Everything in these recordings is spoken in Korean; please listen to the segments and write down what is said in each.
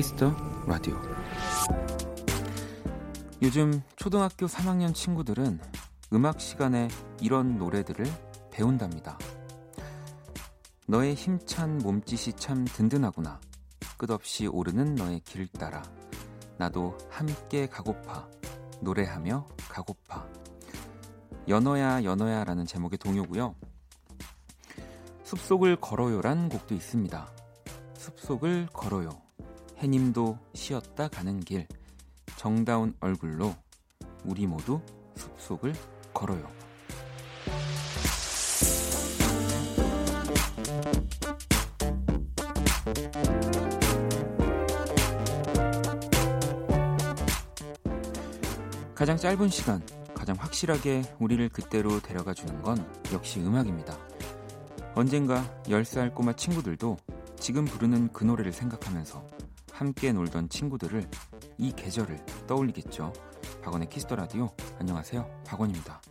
키스 더 라디오. 요즘 초등학교 3학년 친구들은 음악 시간에 이런 노래들을 배운답니다. 너의 힘찬 몸짓이 참 든든하구나. 끝없이 오르는 너의 길 따라. 나도 함께 가고파. 노래하며 가고파. 연어야 연어야 라는 제목의 동요고요. 숲속을 걸어요란 곡도 있습니다. 숲속을 걸어요. 해님도 쉬었다 가는 길 정다운 얼굴로 우리 모두 숲속을 걸어요. 가장 짧은 시간, 가장 확실하게 우리를 그때로 데려가 주는 건 역시 음악입니다. 언젠가 10살 꼬마 친구들도 지금 부르는 그 노래를 생각하면서 함께 놀던 친구들을 이 계절을 떠올리겠죠. 박원의 키스 더 라디오 안녕하세요. 박원입니다.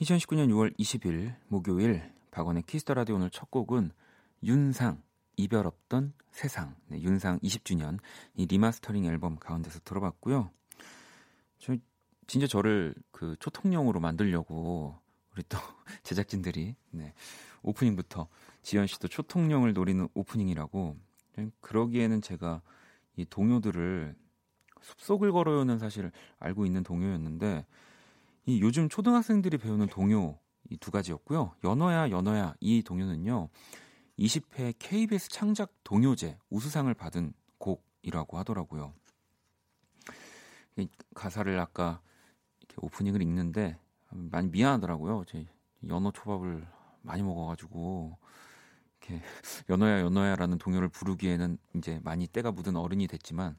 2019년 6월 20일 목요일 박원의 키스 더 라디오 오늘 첫 곡은 윤상 이별 없던 세상 네, 윤상 20주년 이 리마스터링 앨범 가운데서 들어봤고요. 저 진짜 저를 그 초통령으로 만들려고 우리 또 제작진들이 네, 오프닝부터 지현 씨도 초통령을 노리는 오프닝이라고 그러기에는 제가 이 동요들을 숲속을 걸어요는 사실 알고 있는 동요였는데 이 요즘 초등학생들이 배우는 동요 이 두 가지였고요. 연어야 연어야 이 동요는요. 20회 KBS 창작 동요제 우수상을 받은 곡이라고 하더라고요. 가사를 아까 이렇게 오프닝을 읽는데 많이 미안하더라고요. 제 연어 초밥을 많이 먹어가지고 이렇게 연어야 연어야라는 동요를 부르기에는 이제 많이 때가 묻은 어른이 됐지만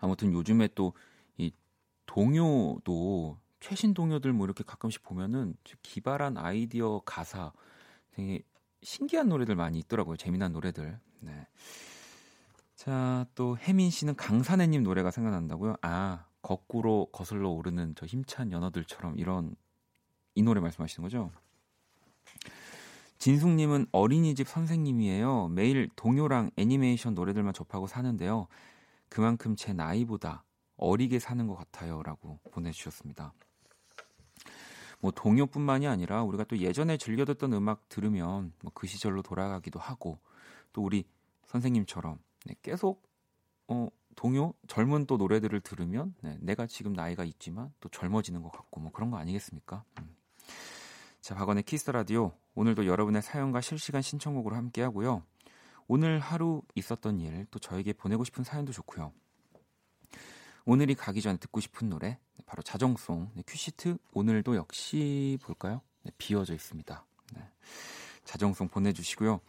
아무튼 요즘에 또 이 동요도 최신 동요들 뭐 이렇게 가끔씩 보면은 기발한 아이디어 가사 되게 신기한 노래들 많이 있더라고요. 재미난 노래들. 네. 자, 또 혜민 씨는 강산해 님 노래가 생각난다고요? 아, 거꾸로 거슬러 오르는 저 힘찬 연어들처럼 이런 이 노래 말씀하시는 거죠? 진숙님은 어린이집 선생님이에요. 매일 동요랑 애니메이션 노래들만 접하고 사는데요. 그만큼 제 나이보다 어리게 사는 것 같아요 라고 보내주셨습니다. 뭐 동요뿐만이 아니라 우리가 또 예전에 즐겨 듣던 음악 들으면 뭐 그 시절로 돌아가기도 하고 또 우리 선생님처럼 네, 계속 어, 동요 젊은 또 노래들을 들으면 네, 내가 지금 나이가 있지만 또 젊어지는 것 같고 뭐 그런 거 아니겠습니까? 음. 자 박원의 키스 라디오 오늘도 여러분의 사연과 실시간 신청곡으로 함께 하고요. 오늘 하루 있었던 일 또 저에게 보내고 싶은 사연도 좋고요. 오늘이 가기 전에 듣고 싶은 노래 네, 바로 자정송 네, 큐시트 오늘도 역시 볼까요? 네, 비워져 있습니다. 네. 자정송 보내주시고요.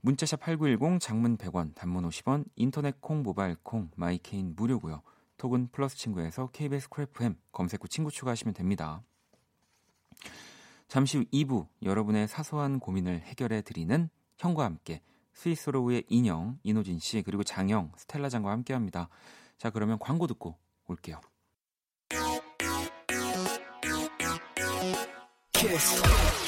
문자샵 8910 장문 100원, 단문 50원, 인터넷 콩, 모바일 콩, 마이 K는 무료고요. 톡은 플러스 친구에서 KBS 쿨FM 검색 후 친구 추가하시면 됩니다. 잠시 후 2부 여러분의 사소한 고민을 해결해 드리는 형과 함께 스윗소로우의 인형 인호진 씨 그리고 장영 스텔라 장과 함께 합니다. 자 그러면 광고 듣고 올게요. 키스.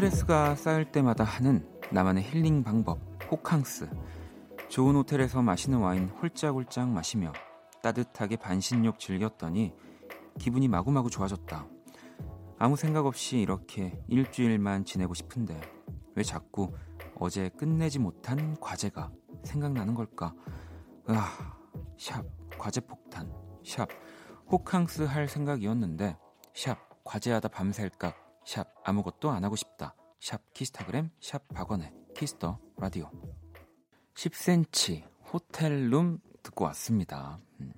스트레스가 쌓일 때마다 하는 나만의 힐링 방법 호캉스 좋은 호텔에서 마시는 와인 홀짝홀짝 마시며 따뜻하게 반신욕 즐겼더니 기분이 마구마구 좋아졌다. 아무 생각 없이 이렇게 일주일만 지내고 싶은데 왜 자꾸 어제 끝내지 못한 과제가 생각나는 걸까? 아, 샵 과제 폭탄, 샵 호캉스 할 생각이었는데 샵 과제하다 밤샐 각, 샵 아무것도 안 하고 싶다. 샵 키스타그램 샵 박원의 키스 더 라디오 10cm 호텔룸 듣고 왔습니다. 음.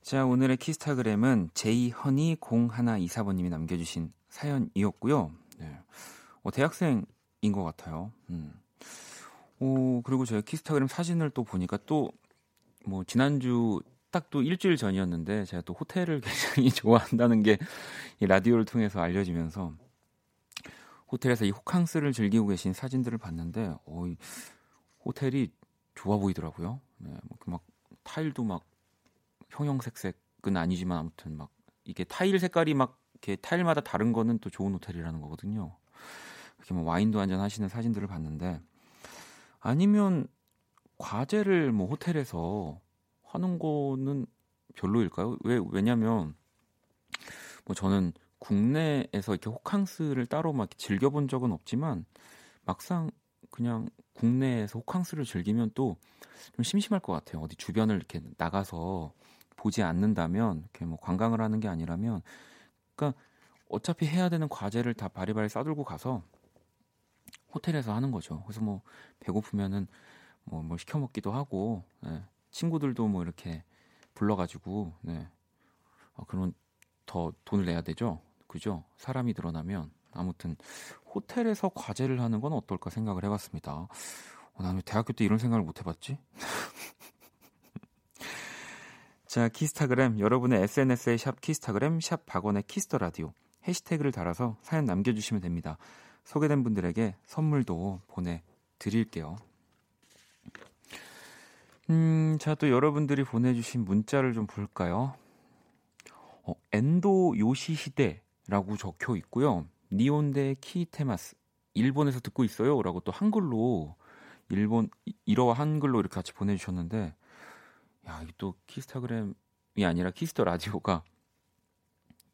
자 오늘의 키스타그램은 제이허니 0124번님이 남겨주신 사연이었고요. 네. 어, 대학생인 것 같아요. 음. 오, 그리고 제가 키스타그램 사진을 또 보니까 또 뭐 지난주 딱 또 일주일 전이었는데 제가 또 호텔을 굉장히 좋아한다는 게 이 라디오를 통해서 알려지면서 호텔에서 이 호캉스를 즐기고 계신 사진들을 봤는데 어, 이 호텔이 좋아 보이더라고요. 네, 뭐막 타일도 막 형형색색은 아니지만 아무튼 막 이게 타일 색깔이 막 이렇게 타일마다 다른 거는 또 좋은 호텔이라는 거거든요. 이렇게 뭐 와인도 한잔 하시는 사진들을 봤는데 아니면 과제를 뭐 호텔에서 하는 거는 별로일까요? 왜 왜냐면 뭐 저는 국내에서 이렇게 호캉스를 따로 막 즐겨본 적은 없지만 막상 그냥 국내에서 호캉스를 즐기면 또 좀 심심할 것 같아요. 어디 주변을 이렇게 나가서 보지 않는다면 이렇게 뭐 관광을 하는 게 아니라면 그러니까 어차피 해야 되는 과제를 다 바리바리 싸들고 가서 호텔에서 하는 거죠. 그래서 뭐 배고프면은 뭐, 뭐 시켜 먹기도 하고 네. 친구들도 뭐 이렇게 불러가지고 네. 아, 그러면 더 돈을 내야 되죠. 그죠? 사람이 늘어나면 아무튼 호텔에서 과제를 하는 건 어떨까 생각을 해봤습니다. 어, 나는 대학교 때 이런 생각을 못 해봤지? 자, 키스타그램 여러분의 SNS에 샵 키스타그램 샵 박원의 키스 더 라디오 해시태그를 달아서 사연 남겨주시면 됩니다. 소개된 분들에게 선물도 보내드릴게요. 음, 자, 또 여러분들이 보내주신 문자를 좀 볼까요? 어, 엔도 요시 시대라고 적혀 있고요. 니온데 키테마스 일본에서 듣고 있어요 라고 또 한글로 일본 일어와 한글로 이렇게 같이 보내주셨는데 야, 이게 또 키스타그램이 아니라 키스 더 라디오가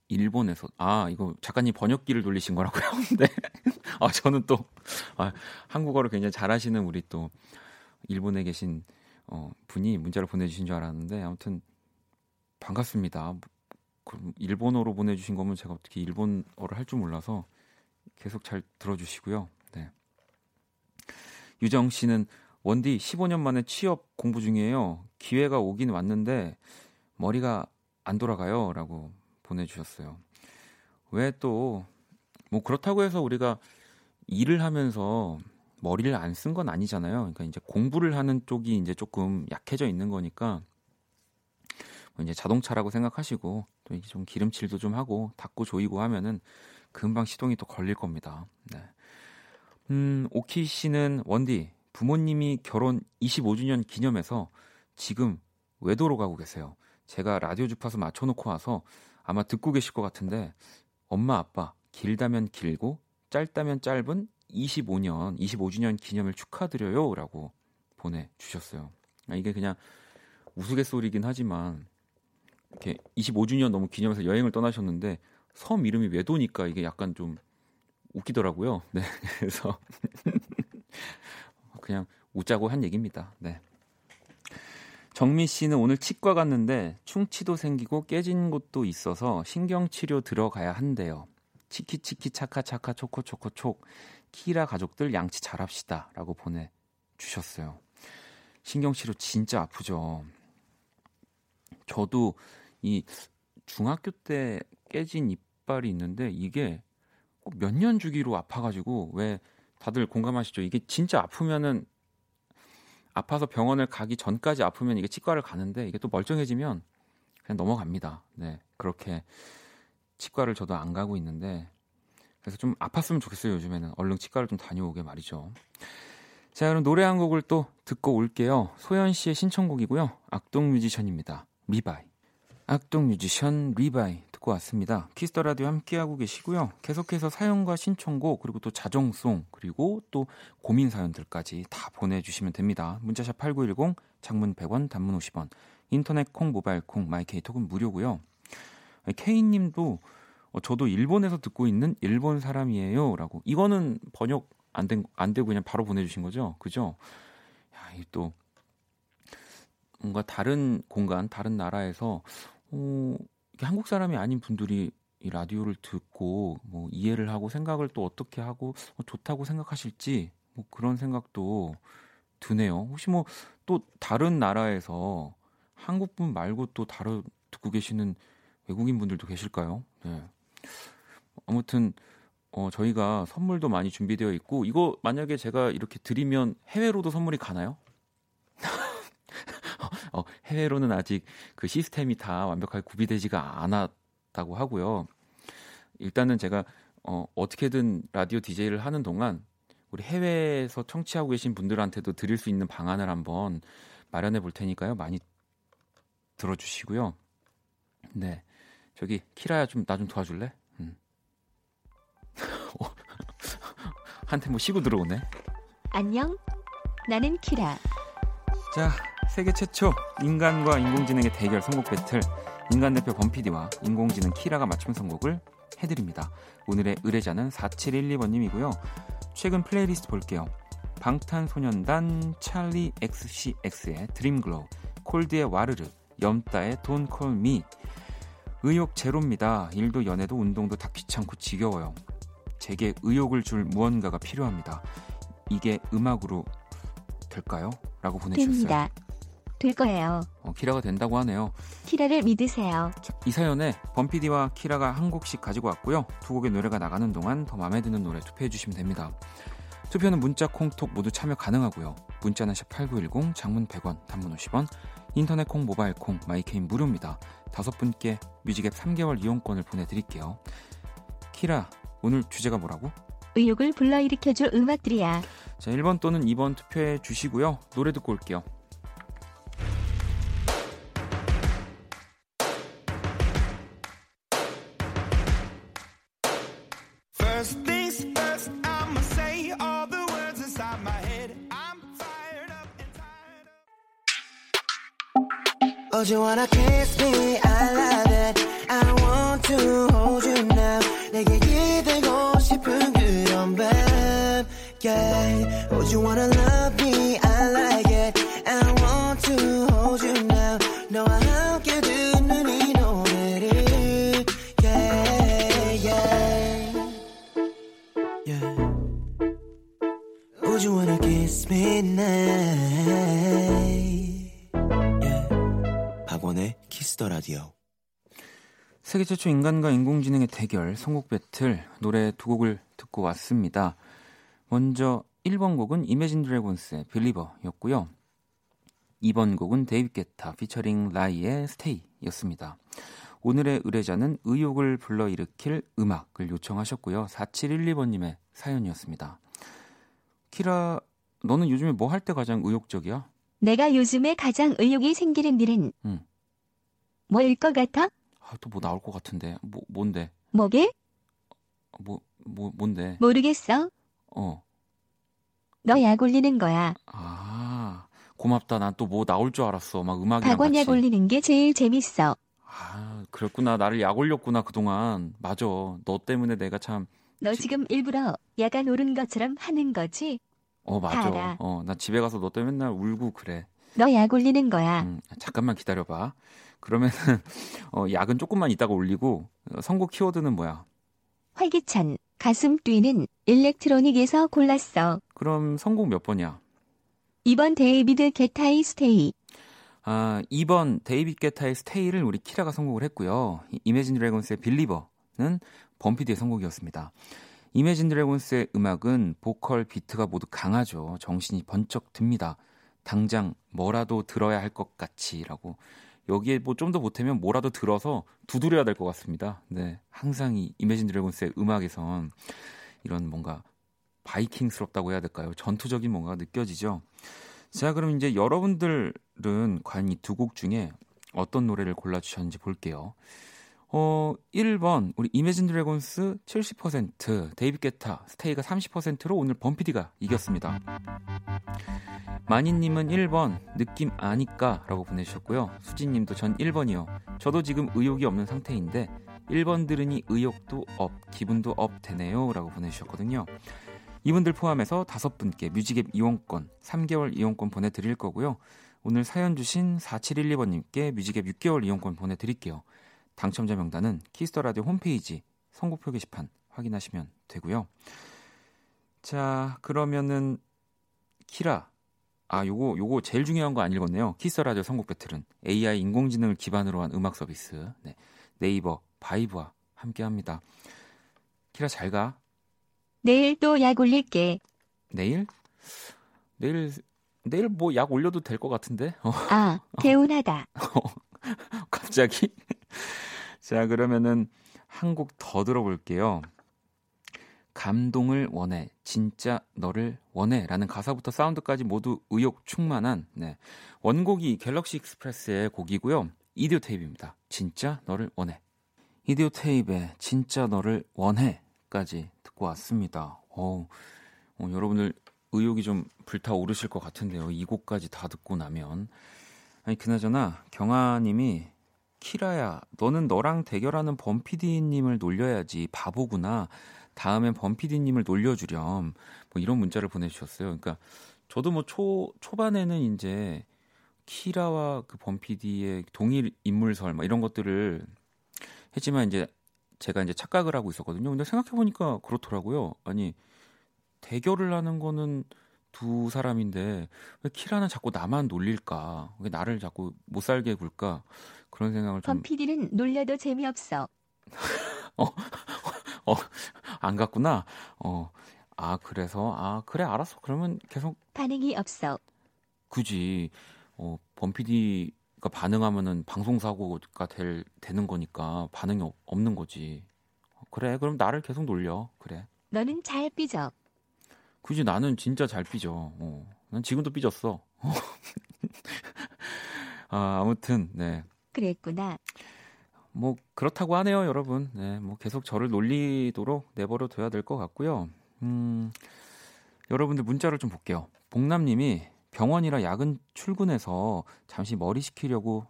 일본에서 아 이거 작가님 번역기를 돌리신 거라고요? 네. 아 저는 또 아, 한국어를 굉장히 잘하시는 우리 또 일본에 계신 어, 분이 문자를 보내주신 줄 알았는데 아무튼 반갑습니다. 그럼 일본어로 보내주신 거면 제가 어떻게 일본어를 할 줄 몰라서 계속 잘 들어주시고요. 네. 유정 씨는 원디 15년 만에 취업 공부 중이에요. 기회가 오긴 왔는데 머리가 안 돌아가요라고 보내주셨어요. 왜 또 뭐 그렇다고 해서 우리가 일을 하면서 머리를 안 쓴 건 아니잖아요. 그러니까 이제 공부를 하는 쪽이 이제 조금 약해져 있는 거니까 뭐 이제 자동차라고 생각하시고 또 이게 좀 기름칠도 좀 하고 닦고 조이고 하면은 금방 시동이 또 걸릴 겁니다. 네. 음, 오키 씨는 원디 부모님이 결혼 25주년 기념해서 지금 외도로 가고 계세요. 제가 라디오 주파수 맞춰놓고 와서 아마 듣고 계실 것 같은데 엄마 아빠 길다면 길고 짧다면 짧은 25년 25주년 기념을 축하드려요 라고 보내주셨어요. 아, 이게 그냥 우스갯소리긴 하지만 이렇게 25주년 너무 기념해서 여행을 떠나셨는데 섬 이름이 외도니까 이게 약간 좀 웃기더라고요. 네, 그래서 그냥 웃자고 한 얘기입니다. 네. 정미 씨는 오늘 치과 갔는데 충치도 생기고 깨진 곳도 있어서 신경치료 들어가야 한대요. 치키치키 차카차카 초코초코촉 키라 가족들 양치 잘합시다 라고 보내주셨어요. 신경치료 진짜 아프죠. 저도 이 중학교 때 깨진 이빨이 있는데 이게 꼭몇년 주기로 아파가지고 왜 다들 공감하시죠? 이게 진짜 아프면은 아파서 병원을 가기 전까지 아프면 이게 치과를 가는데 이게 또 멀쩡해지면 그냥 넘어갑니다. 네. 그렇게 치과를 저도 안 가고 있는데 그래서 좀 아팠으면 좋겠어요. 요즘에는 얼른 치과를 좀 다녀오게 말이죠. 자, 그럼 노래 한 곡을 또 듣고 올게요. 소연 씨의 신청곡이고요. 악동 뮤지션입니다. 리바이. 악동 뮤지션 RE-BYE 듣고 왔습니다. 키스 더 라디오 함께하고 계시고요. 계속해서 사연과 신청곡 그리고 또 자정송 그리고 또 고민 사연들까지 다 보내주시면 됩니다. 문자샵 8910 장문 100원 단문 50원 인터넷 콩 모바일 콩 마이 K 톡은 무료고요. 케이님도 어, 저도 일본에서 듣고 있는 일본 사람이에요라고 이거는 번역 안된 안 되고 그냥 바로 보내주신 거죠, 그죠? 야, 이또 뭔가 다른 공간, 다른 나라에서 어, 한국 사람이 아닌 분들이 이 라디오를 듣고 뭐 이해를 하고 생각을 또 어떻게 하고 어, 좋다고 생각하실지 뭐 그런 생각도 드네요. 혹시 뭐 또 다른 나라에서 한국분 말고 또 다른 듣고 계시는 외국인 분들도 계실까요? 네. 아무튼 어, 저희가 선물도 많이 준비되어 있고 이거 만약에 제가 이렇게 드리면 해외로도 선물이 가나요? 어, 해외로는 아직 그 시스템이 다 완벽하게 구비되지가 않았다고 하고요. 일단은 제가 어, 어떻게든 라디오 DJ를 하는 동안 우리 해외에서 청취하고 계신 분들한테도 드릴 수 있는 방안을 한번 마련해 볼 테니까요. 많이 들어주시고요. 네. 저기 키라야 좀나좀 도와줄래? 음. 한테 뭐 쉬고 들어오네. 안녕. 나는 키라. 자, 세계 최초 인간과 인공지능의 대결 선곡 배틀 인간 대표 범피디와 인공지능 키라가 맞춤 선곡을 해드립니다. 오늘의 의뢰자는 4712번님이고요. 최근 플레이리스트 볼게요. 방탄소년단 Charli XCX의 Dream Glow, 콜드의 와르르, 염따의 Don't Call Me. 의욕 제로입니다. 일도 연애도 운동도 다 귀찮고 지겨워요. 제게 의욕을 줄 무언가가 필요합니다. 이게 음악으로 될까요? 라고 보내주셨어요. 됩니다. 될 거예요. 어, 키라가 된다고 하네요. 키라를 믿으세요. 자, 이 사연에 범피디와 키라가 한 곡씩 가지고 왔고요. 두 곡의 노래가 나가는 동안 더 마음에 드는 노래 투표해 주시면 됩니다. 투표는 문자, 콩톡 모두 참여 가능하고요. 문자는 샵 8910, 장문 100원, 단문 50원, 인터넷 콩, 모바일 콩, 마이 K는 무료입니다. 다섯 분께 뮤직앱 3개월 이용권을 보내드릴게요. 키라, 오늘 주제가 뭐라고? 의욕을 불러일으켜줄 음악들이야. 자, 1번 또는 2번 투표해 주시고요. 노래 듣고 올게요. First things first, I'ma say all the words inside my head. I'm fired up and tired of. Oh, do you wanna kiss me? 최초 인간과 인공지능의 대결 선곡 배틀 노래 두 곡을 듣고 왔습니다. 먼저 1번 곡은 Imagine Dragons의 Believer였고요. 2번 곡은 David Guetta featuring Raye의 Stay였습니다. 오늘의 의뢰자는 의욕을 불러일으킬 음악을 요청하셨고요. 4712번님의 사연이었습니다. 키라, 너는 요즘에 뭐 할 때 가장 의욕적이야? 내가 요즘에 가장 의욕이 생기는 일은 응. 뭐일 것 같아? 아, 또 뭐 나올 것 같은데. 뭐, 뭔데? 뭐게? 뭐, 뭐, 뭔데? 모르겠어. 어. 너 약 올리는 거야. 아, 고맙다. 난 또 뭐 나올 줄 알았어. 막 음악이랑 박원 같이. 약 올리는 게 제일 재밌어. 아, 그랬구나. 나를 약 올렸구나, 그동안. 맞아. 너 때문에 내가 참, 너 지금 일부러 야간 오른 것처럼 하는 거지? 어, 다 맞아. 알아. 어, 나 집에 가서 너 때문에 맨날 울고 그래. 너 약 올리는 거야. 음, 잠깐만 기다려봐. 그러면은, 어, 약은 조금만 이따가 올리고, 어, 선곡 키워드는 뭐야? 활기찬, 가슴 뛰는 electronic에서 골랐어. 그럼 선곡 몇 번이야? 이번 David Guetta의 Stay. 아, 2번 David Guetta의 Stay를 우리 키라가 선곡을 했고요. 이- Imagine Dragons의 Believer는 범피디의 선곡이었습니다. Imagine Dragons의 음악은 보컬 비트가 모두 강하죠. 정신이 번쩍 듭니다. 당장 뭐라도 들어야 할 것 같이라고. 여기에 뭐 좀더 보태면 뭐라도 들어서 두드려야 될 것 같습니다. 네. 항상 이 Imagine Dragons의 음악에선 이런 뭔가 바이킹스럽다고 해야 될까요? 전투적인 뭔가가 느껴지죠. 자, 그럼 이제 여러분들은 과연 이 두 곡 중에 어떤 노래를 골라주셨는지 볼게요. 어, 1번, 우리 Imagine Dragons 70%, David Guetta, Stay가 30%로 오늘 범피디가 이겼습니다. 마니님은 1번, 느낌 아니까 라고 보내주셨고요. 수진님도 전 1번이요. 저도 지금 의욕이 없는 상태인데, 1번 들으니 의욕도 up, 기분도 up 되네요. 라고 보내주셨거든요. 이분들 포함해서 다섯 분께 뮤직앱 이용권, 3개월 이용권 보내드릴 거고요. 오늘 사연 주신 4712번님께 뮤직앱 6개월 이용권 보내드릴게요. 당첨자 명단은 Kiss the Radio 홈페이지 선곡표 게시판 확인하시면 되고요. 자, 그러면은 키라 아, 요거 요거 제일 중요한 거 안 읽었네요. Kiss the Radio 선곡 battle은 AI 인공지능을 기반으로 한 음악 서비스. 네. 네이버 VIBE와 함께 합니다. 키라 잘 가. 내일 또 약 올릴게. 내일? 내일 내일 뭐 약 올려도 될 것 같은데. 어. 아, 개운하다. 갑자기? 자, 그러면은 한 곡 더 들어볼게요. 감동을 원해, 진짜 너를 원해 라는 가사부터 사운드까지 모두 의욕 충만한 네. 원곡이 Galaxy Express의 곡이고요. Idiotape입니다. 진짜 너를 원해. Idiotape의 진짜 너를 원해까지 듣고 왔습니다. 어, 어, 여러분들 의욕이 좀 불타오르실 것 같은데요. 이 곡까지 다 듣고 나면. 아니, 그나저나 경아님이 키라야, 너는 너랑 대결하는 범피디님을 놀려야지. 바보구나. 다음엔 범피디님을 놀려주렴. 뭐 이런 문자를 보내주셨어요. 그러니까 저도 뭐 초, 초반에는 이제 키라와 그 범피디의 동일 인물설 뭐 이런 것들을 했지만 이제 제가 이제 착각을 하고 있었거든요. 근데 생각해 보니까 그렇더라고요. 아니, 대결을 하는 거는 두 사람인데 왜 키라는 자꾸 나만 놀릴까? 왜 나를 자꾸 못 살게 굴까? 그런 생각을 좀. 범피디는 놀려도 재미없어. 어, 어, 안 갔구나. 어, 아, 그래서, 아, 그래, 알았어. 그러면 계속. 반응이 없어. 굳이, 어, 범피디가 반응하면은 방송 사고가 될, 되는 거니까 반응이 없, 없는 거지. 그래, 그럼 나를 계속 놀려. 그래. 너는 잘 삐져. 굳이 나는 진짜 잘 삐져. 어, 난 지금도 삐졌어. 아, 아무튼, 네. 그랬구나. 뭐 그렇다고 하네요, 여러분. 네, 뭐 계속 저를 놀리도록 내버려 둬야 될 것 같고요. 음, 여러분들 문자를 좀 볼게요. 복남님이 병원이라 야근 출근해서 잠시 머리 식히려고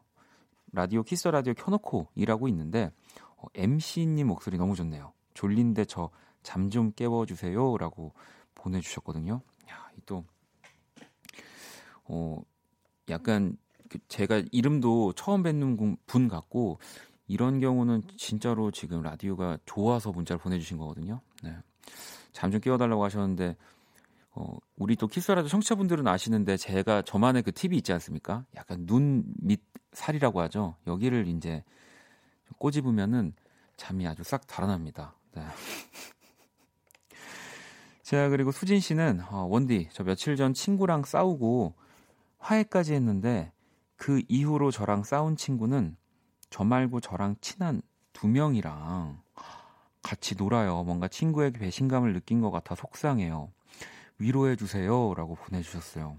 라디오 키스 라디오 켜놓고 일하고 있는데 어, MC님 목소리 너무 좋네요. 졸린데 저 잠 좀 깨워주세요라고 보내주셨거든요. 야, 또 어, 약간 그 제가 이름도 처음 뵙는 분 같고 이런 경우는 진짜로 지금 라디오가 좋아서 문자를 보내주신 거거든요. 네. 잠 좀 깨워달라고 하셨는데 어, 우리 또 키스라도 청취자분들은 아시는데 제가 저만의 그 팁이 있지 않습니까? 약간 눈 밑 살이라고 하죠. 여기를 이제 꼬집으면은 잠이 아주 싹 달아납니다. 네. 자 그리고 수진 씨는 어, 원디 저 며칠 전 친구랑 싸우고 화해까지 했는데 그 이후로 저랑 싸운 친구는 저 말고 저랑 친한 두 명이랑 같이 놀아요. 뭔가 친구에게 배신감을 느낀 것 같아 속상해요. 위로해 주세요. 라고 보내주셨어요.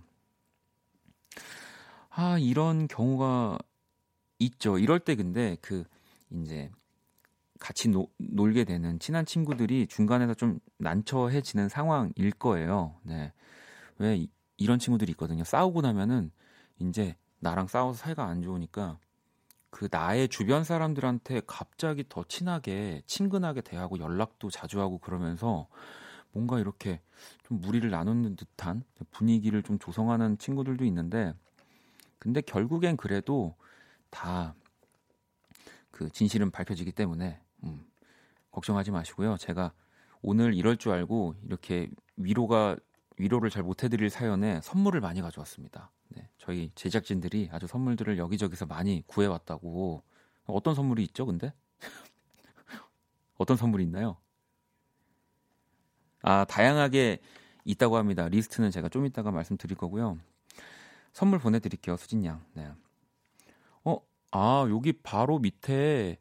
아, 이런 경우가 있죠. 이럴 때 근데 그, 이제, 같이 노, 놀게 되는 친한 친구들이 중간에서 좀 난처해지는 상황일 거예요. 네. 왜 이, 이런 친구들이 있거든요. 싸우고 나면은 이제 나랑 싸워서 사이가 안 좋으니까 그 나의 주변 사람들한테 갑자기 더 친하게 친근하게 대하고 연락도 자주 하고 그러면서 뭔가 이렇게 좀 무리를 나누는 듯한 분위기를 좀 조성하는 친구들도 있는데 근데 결국엔 그래도 다 그 진실은 밝혀지기 때문에 음, 걱정하지 마시고요. 제가 오늘 이럴 줄 알고 이렇게 위로가 위로를 잘 못해드릴 사연에 선물을 많이 가져왔습니다. 네, 저희 제작진들이 아주 선물들을 여기저기서 많이 구해왔다고. 어떤 선물이 있죠, 근데? 어떤 선물이 있나요? 아, 다양하게 있다고 합니다. 리스트는 제가 좀 이따가 말씀드릴 거고요. 선물 보내드릴게요, 수진 양. 네. 어, 아, 여기 바로 밑에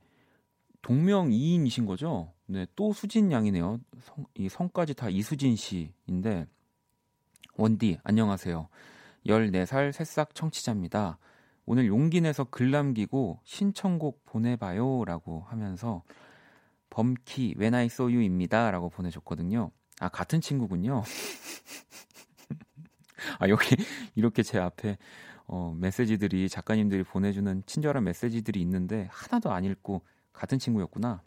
동명 이인이신 거죠? 네, 또 수진 양이네요. 성, 이 성까지 다 이수진 씨인데, 원디, 안녕하세요. 14살 새싹 청취자입니다. 오늘 용기 내서 글 남기고 신청곡 보내봐요 라고 하면서 범키 When I Saw You입니다 라고 보내줬거든요. 아, 같은 친구군요. 아, 여기 이렇게 제 앞에 어, 메시지들이 작가님들이 보내주는 친절한 메시지들이 있는데 하나도 안 읽고 같은 친구였구나.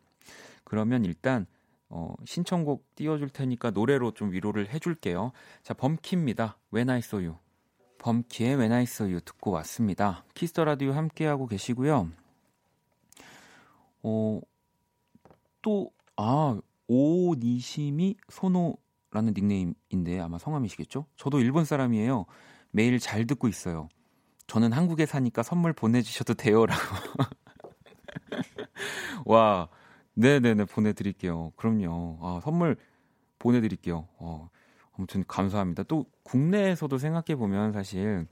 그러면 일단 어, 신청곡 띄워줄 테니까 노래로 좀 위로를 해줄게요. 자, 범키입니다. When I Saw You. 범키의 When I You 듣고 왔습니다. Kiss the Radio 함께하고 계시고요. 어, 또, 아, 오니시미 소노라는 닉네임인데 아마 성함이시겠죠? 저도 일본 사람이에요. 매일 잘 듣고 있어요. 저는 한국에 사니까 선물 보내주셔도 돼요라고. 와, 네네네 보내드릴게요. 그럼요. 아, 선물 보내드릴게요. 어, 아무튼 감사합니다. 또 국내에서도 생각해 보면 사실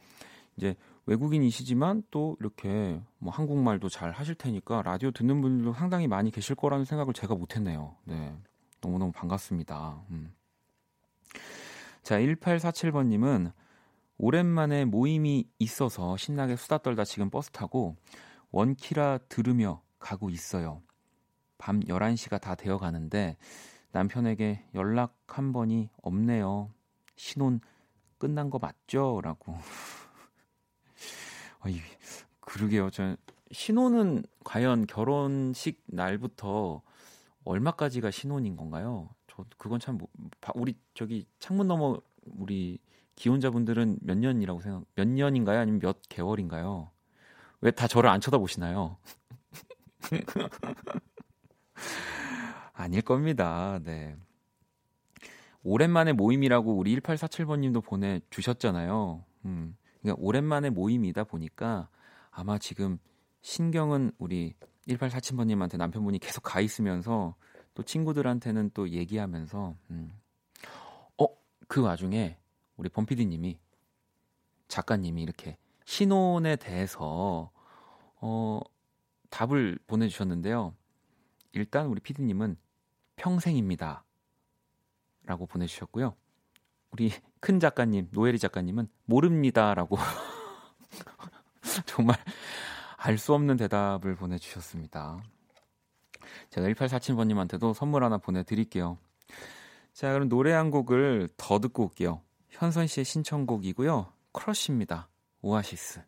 이제 외국인이시지만 또 이렇게 뭐 한국말도 잘 하실 테니까 라디오 듣는 분들도 상당히 많이 계실 거라는 생각을 제가 못했네요. 네. 너무너무 반갑습니다. 음. 자, 1847번님은 오랜만에 모임이 있어서 신나게 수다 떨다 지금 버스 타고 원키라 들으며 가고 있어요. 밤 11시가 다 되어 가는데 남편에게 연락 한 번이 없네요. 신혼 끝난 거 맞죠? 라고. 아이, 그러게요. 저 신혼은 과연 결혼식 날부터 얼마까지가 신혼인 건가요? 저 그건 참 우리 저기 창문 너머 우리 기혼자분들은 몇 년이라고 생각 몇 년인가요? 아니면 몇 개월인가요? 왜 다 저를 안 쳐다보시나요? 아닐 겁니다. 네. 오랜만에 모임이라고 우리 1847번님도 보내주셨잖아요. 음, 그러니까 오랜만에 모임이다 보니까 아마 지금 신경은 우리 1847번님한테 남편분이 계속 가 있으면서 또 친구들한테는 또 얘기하면서 음. 어, 그 와중에 우리 범피디님이 작가님이 이렇게 신혼에 대해서 어, 답을 보내주셨는데요. 일단 우리 피디님은 평생입니다. 라고 보내주셨고요. 우리 큰 작가님, 노예리 작가님은 모릅니다. 라고 정말 알 수 없는 대답을 보내주셨습니다. 제가 1847번님한테도 선물 하나 보내드릴게요. 자, 그럼 노래 한 곡을 더 듣고 올게요. 현선 씨의 신청곡이고요. 크러쉬입니다. 오아시스.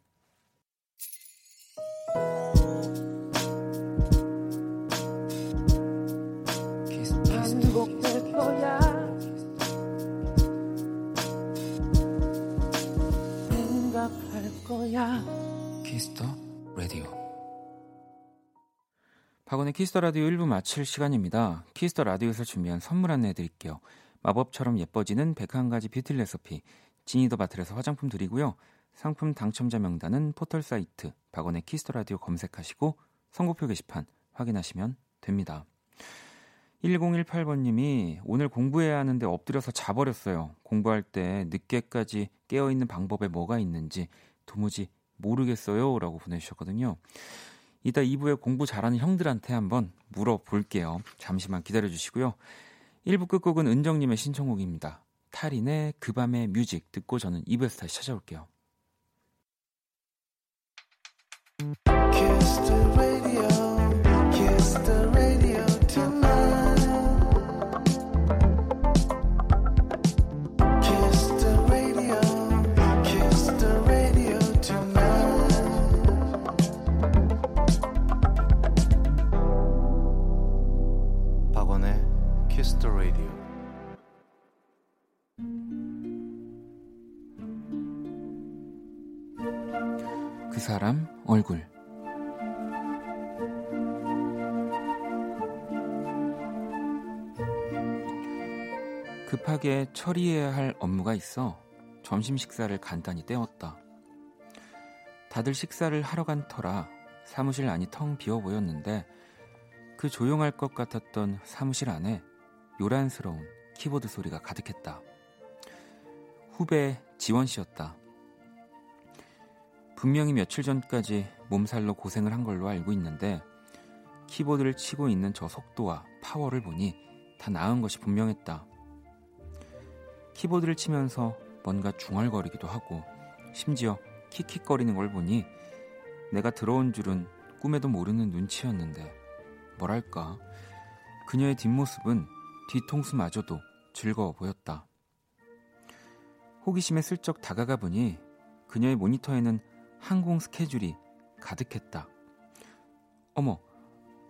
거야. Kiss the Radio. 박원의 Kiss the Radio 1부 마칠 시간입니다. Kiss the Radio에서 준비한 선물 안내 드릴게요. 마법처럼 예뻐지는 101가지 뷰티 레시피 Genie the Bottle에서 화장품 드리고요. 상품 당첨자 명단은 포털 사이트 박원의 Kiss the Radio 검색하시고 선곡표 게시판 확인하시면 됩니다. 1018번님이 오늘 공부해야 하는데 엎드려서 자버렸어요. 공부할 때 늦게까지 깨어있는 방법에 뭐가 있는지 도무지 모르겠어요. 라고 보내주셨거든요. 이따 2부에 공부 잘하는 형들한테 한번 물어볼게요. 잠시만 기다려주시고요. 1부 끝곡은 은정님의 신청곡입니다. 탈인의 그 밤의 뮤직 듣고 저는 2부에서 다시 찾아올게요. 사람 얼굴 급하게 처리해야 할 업무가 있어 점심 식사를 간단히 때웠다. 다들 식사를 하러 간 터라 사무실 안이 텅 비어 보였는데 그 조용할 것 같았던 사무실 안에 요란스러운 키보드 소리가 가득했다. 후배 지원 씨였다. 분명히 며칠 전까지 몸살로 고생을 한 걸로 알고 있는데 키보드를 치고 있는 저 속도와 파워를 보니 다 나은 것이 분명했다. 키보드를 치면서 뭔가 중얼거리기도 하고 심지어 킥킥거리는 걸 보니 내가 들어온 줄은 꿈에도 모르는 눈치였는데 뭐랄까 그녀의 뒷모습은 뒤통수마저도 즐거워 보였다. 호기심에 슬쩍 다가가 보니 그녀의 모니터에는 항공 스케줄이 가득했다. 어머,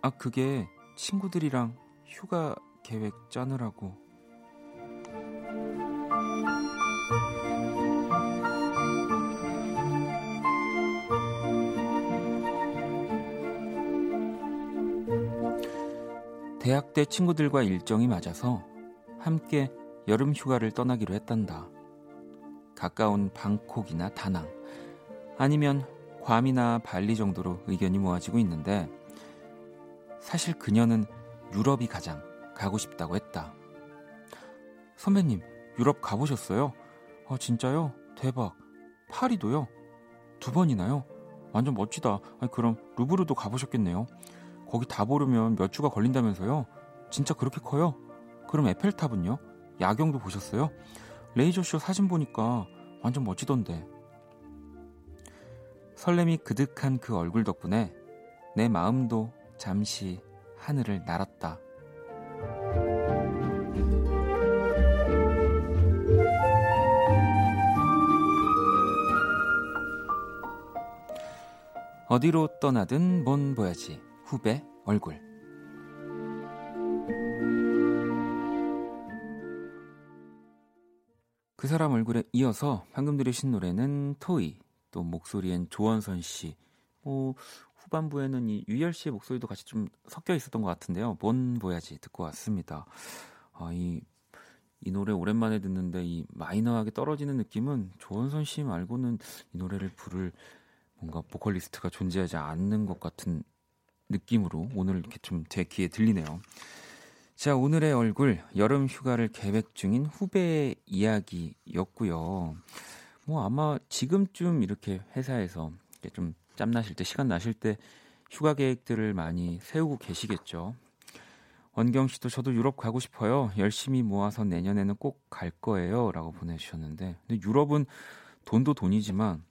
아, 그게 친구들이랑 휴가 계획 짜느라고. 대학 때 친구들과 일정이 맞아서 함께 여름 휴가를 떠나기로 했단다. 가까운 방콕이나 다낭, 아니면 괌이나 발리 정도로 의견이 모아지고 있는데 사실 그녀는 유럽이 가장 가고 싶다고 했다. 선배님, 유럽 가보셨어요? 아, 진짜요? 대박. 파리도요? 두 번이나요? 완전 멋지다. 아니, 그럼 루브르도 가보셨겠네요. 거기 다 보려면 몇 주가 걸린다면서요? 진짜 그렇게 커요? 그럼 에펠탑은요? 야경도 보셨어요? 레이저쇼 사진 보니까 완전 멋지던데. 설렘이 그득한 그 얼굴 덕분에 내 마음도 잠시 하늘을 날았다. 어디로 떠나든 뭔 보야지. 후배 얼굴. 그 사람 얼굴에 이어서 방금 들으신 노래는 토이 또 목소리엔 조원선 씨 뭐 후반부에는 이 유열 씨의 목소리도 같이 좀 섞여 있었던 것 같은데요 뭔 보야지 듣고 왔습니다 아, 이, 이 노래 오랜만에 듣는데 이 마이너하게 떨어지는 느낌은 조원선 씨 말고는 이 노래를 부를 뭔가 보컬리스트가 존재하지 않는 것 같은 느낌으로 오늘 이렇게 좀 제 귀에 들리네요. 자, 오늘의 얼굴 여름 휴가를 계획 중인 후배의 이야기였고요. 뭐 아마 지금쯤 이렇게 회사에서 이렇게 좀 짬나실 때 시간 나실 때 휴가 계획들을 많이 세우고 계시겠죠. 원경 씨도 저도 유럽 가고 싶어요. 열심히 모아서 내년에는 꼭 갈 거예요라고 보내 주셨는데 근데 유럽은 돈도 돈이지만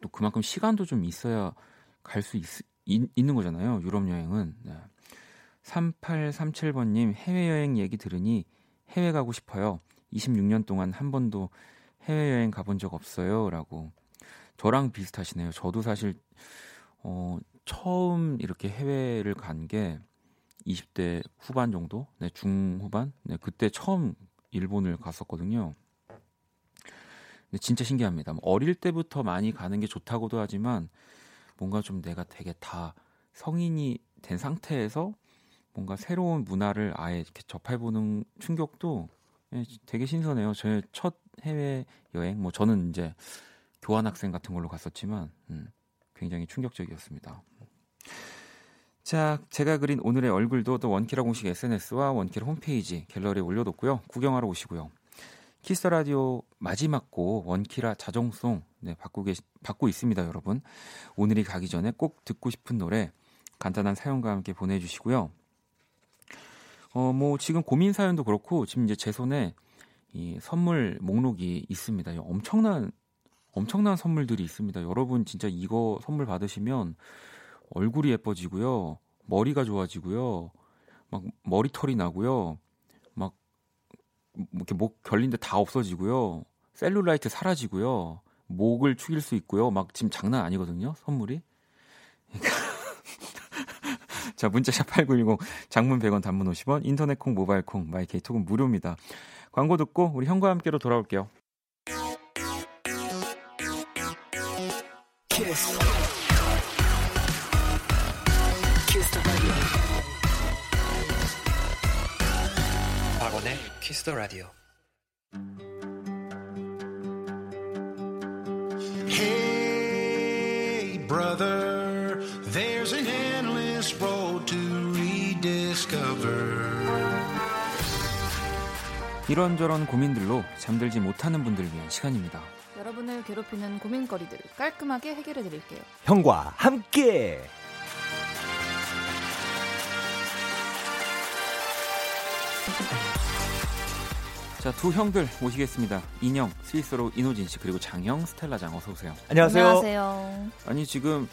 또 그만큼 시간도 좀 있어야 갈 수 있는 거잖아요. 유럽 여행은. 네. 3837번님 해외여행 얘기 들으니 해외 가고 싶어요. 26년 동안 한 번도 해외여행 가본 적 없어요. 라고. 저랑 비슷하시네요. 저도 사실, 어, 처음 이렇게 해외를 간 게 20대 후반 정도? 네, 중후반? 네, 그때 처음 일본을 갔었거든요. 진짜 신기합니다. 뭐 어릴 때부터 많이 가는 게 좋다고도 하지만 뭔가 좀 내가 되게 다 성인이 된 상태에서 뭔가 새로운 문화를 아예 이렇게 접해보는 충격도 예, 되게 신선해요. 저의 첫 해외 여행, 뭐 저는 이제 교환학생 같은 걸로 갔었지만 음, 굉장히 충격적이었습니다. 자, 제가 그린 오늘의 얼굴도 또 원키라 공식 SNS와 원키라 홈페이지 갤러리에 올려뒀고요. 구경하러 오시고요. 키스 라디오 마지막 곡 원키라 자정송 네, 받고 계시, 받고 있습니다, 여러분. 오늘이 가기 전에 꼭 듣고 싶은 노래 간단한 사연과 함께 보내주시고요. 어, 뭐 지금 고민 사연도 그렇고 지금 이제 제 손에 이 선물 목록이 있습니다. 엄청난 엄청난 선물들이 있습니다. 여러분 진짜 이거 선물 받으시면 얼굴이 예뻐지고요, 머리가 좋아지고요, 막 머리털이 나고요, 뭐 이렇게 목 결린데 다 없어지고요. 셀룰라이트 사라지고요. 목을 축일 수 있고요. 막 지금 장난 아니거든요. 선물이. 자, 문자샵 8910 장문 100원 단문 50원 인터넷 콩 모바일 콩 My K 톡은 무료입니다. 광고 듣고 우리 형과 함께로 돌아올게요. 키스. 박원의 키스 더 라디오. Hey brother, 이런저런 고민들로 잠들지 못하는 분들을 위한 시간입니다. 여러분을 괴롭히는 고민거리들 깔끔하게 해결해 드릴게요. 형과 함께. 자, 두 형들 모시겠습니다. 인형, 스위스로 이노진 씨 그리고 장형, 스텔라 장 어서 오세요. 안녕하세요. 안녕하세요. 아니 지금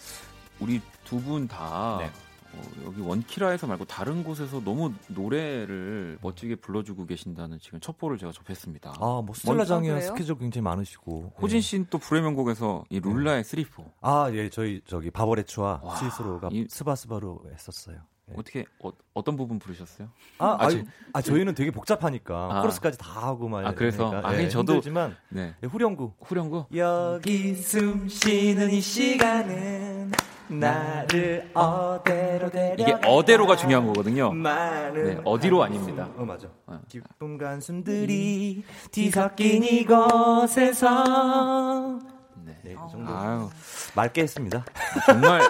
우리 두 분다 네. 어, 여기 원키라에서 말고 다른 곳에서 너무 노래를 멋지게 불러주고 계신다는 지금 첩보를 제가 접했습니다. 아, 뭐 스텔라장이야 아, 스케줄 굉장히 많으시고. 호진 네. 씨는 또 불의 명곡에서 이 룰라의 쓰리포. 아, 예, 저희 저기 바버레츠와 스위스로가 이, 스바스바로 했었어요. 네. 어떻게 어, 떤 부분 부르셨어요? 아, 아, 저, 아 저희는 되게 복잡하니까 아. 코러스까지 다 하고 막. 아 그래서 그러니까, 아니 네, 저도 힘들지만 네. 네, 후렴구. 후렴구. 여기 숨 쉬는 이 시간은 나를 어대로 데려 이게 어대로가 중요한 거거든요. 네, 어디로 아닙니다. 어 맞아. 어. 기쁜 간숨들이 뒤섞인 이곳에서 네. 네, 그 정도. 아유, 맑게 했습니다. 정말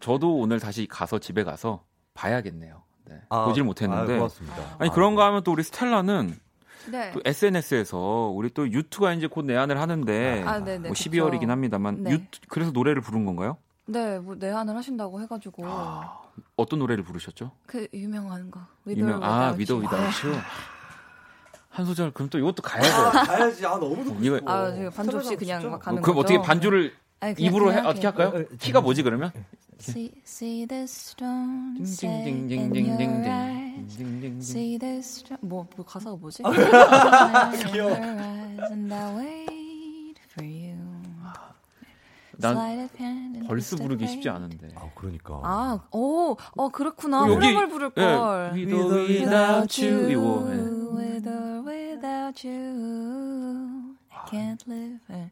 저도 오늘 다시 가서 집에 가서 봐야겠네요. 네, 보질 못했는데. 아, 고맙습니다. 아니 그런가 하면 또 우리 스텔라는 네. 또 SNS에서 우리 또 유튜가 이제 곧 내한을 하는데 아, 네네, 뭐 그쵸. 12월이긴 합니다만 네. 유, 그래서 노래를 부른 건가요? 네, 뭐 내한을 하신다고 해가지고. 아, 어떤 노래를 부르셨죠? 그 유명한 거. 유명. 아, 위더 위다우츠. 한 소절 그럼 또 이것도 가야죠. 아, 가야지. 아 너무 듣고 이거. 아 지금 반주 없이 그냥 어, 가는 그럼 거죠. 어떻게 반주를 아니, 그냥, 입으로 그냥 해, 어떻게 할까요? 어, 어, 키가 뭐지 그러면? See, see the stone See the stone 뭐, 뭐 가사가 뭐지? 귀여워. 난 벌스 of 부르기 쉽지. 않은데. 아 그러니까. 아, 오, 어 그렇구나. 여기- 후렴을 부를 걸. 예, With or without you 이거. 예. With or without you, I can't live. 예.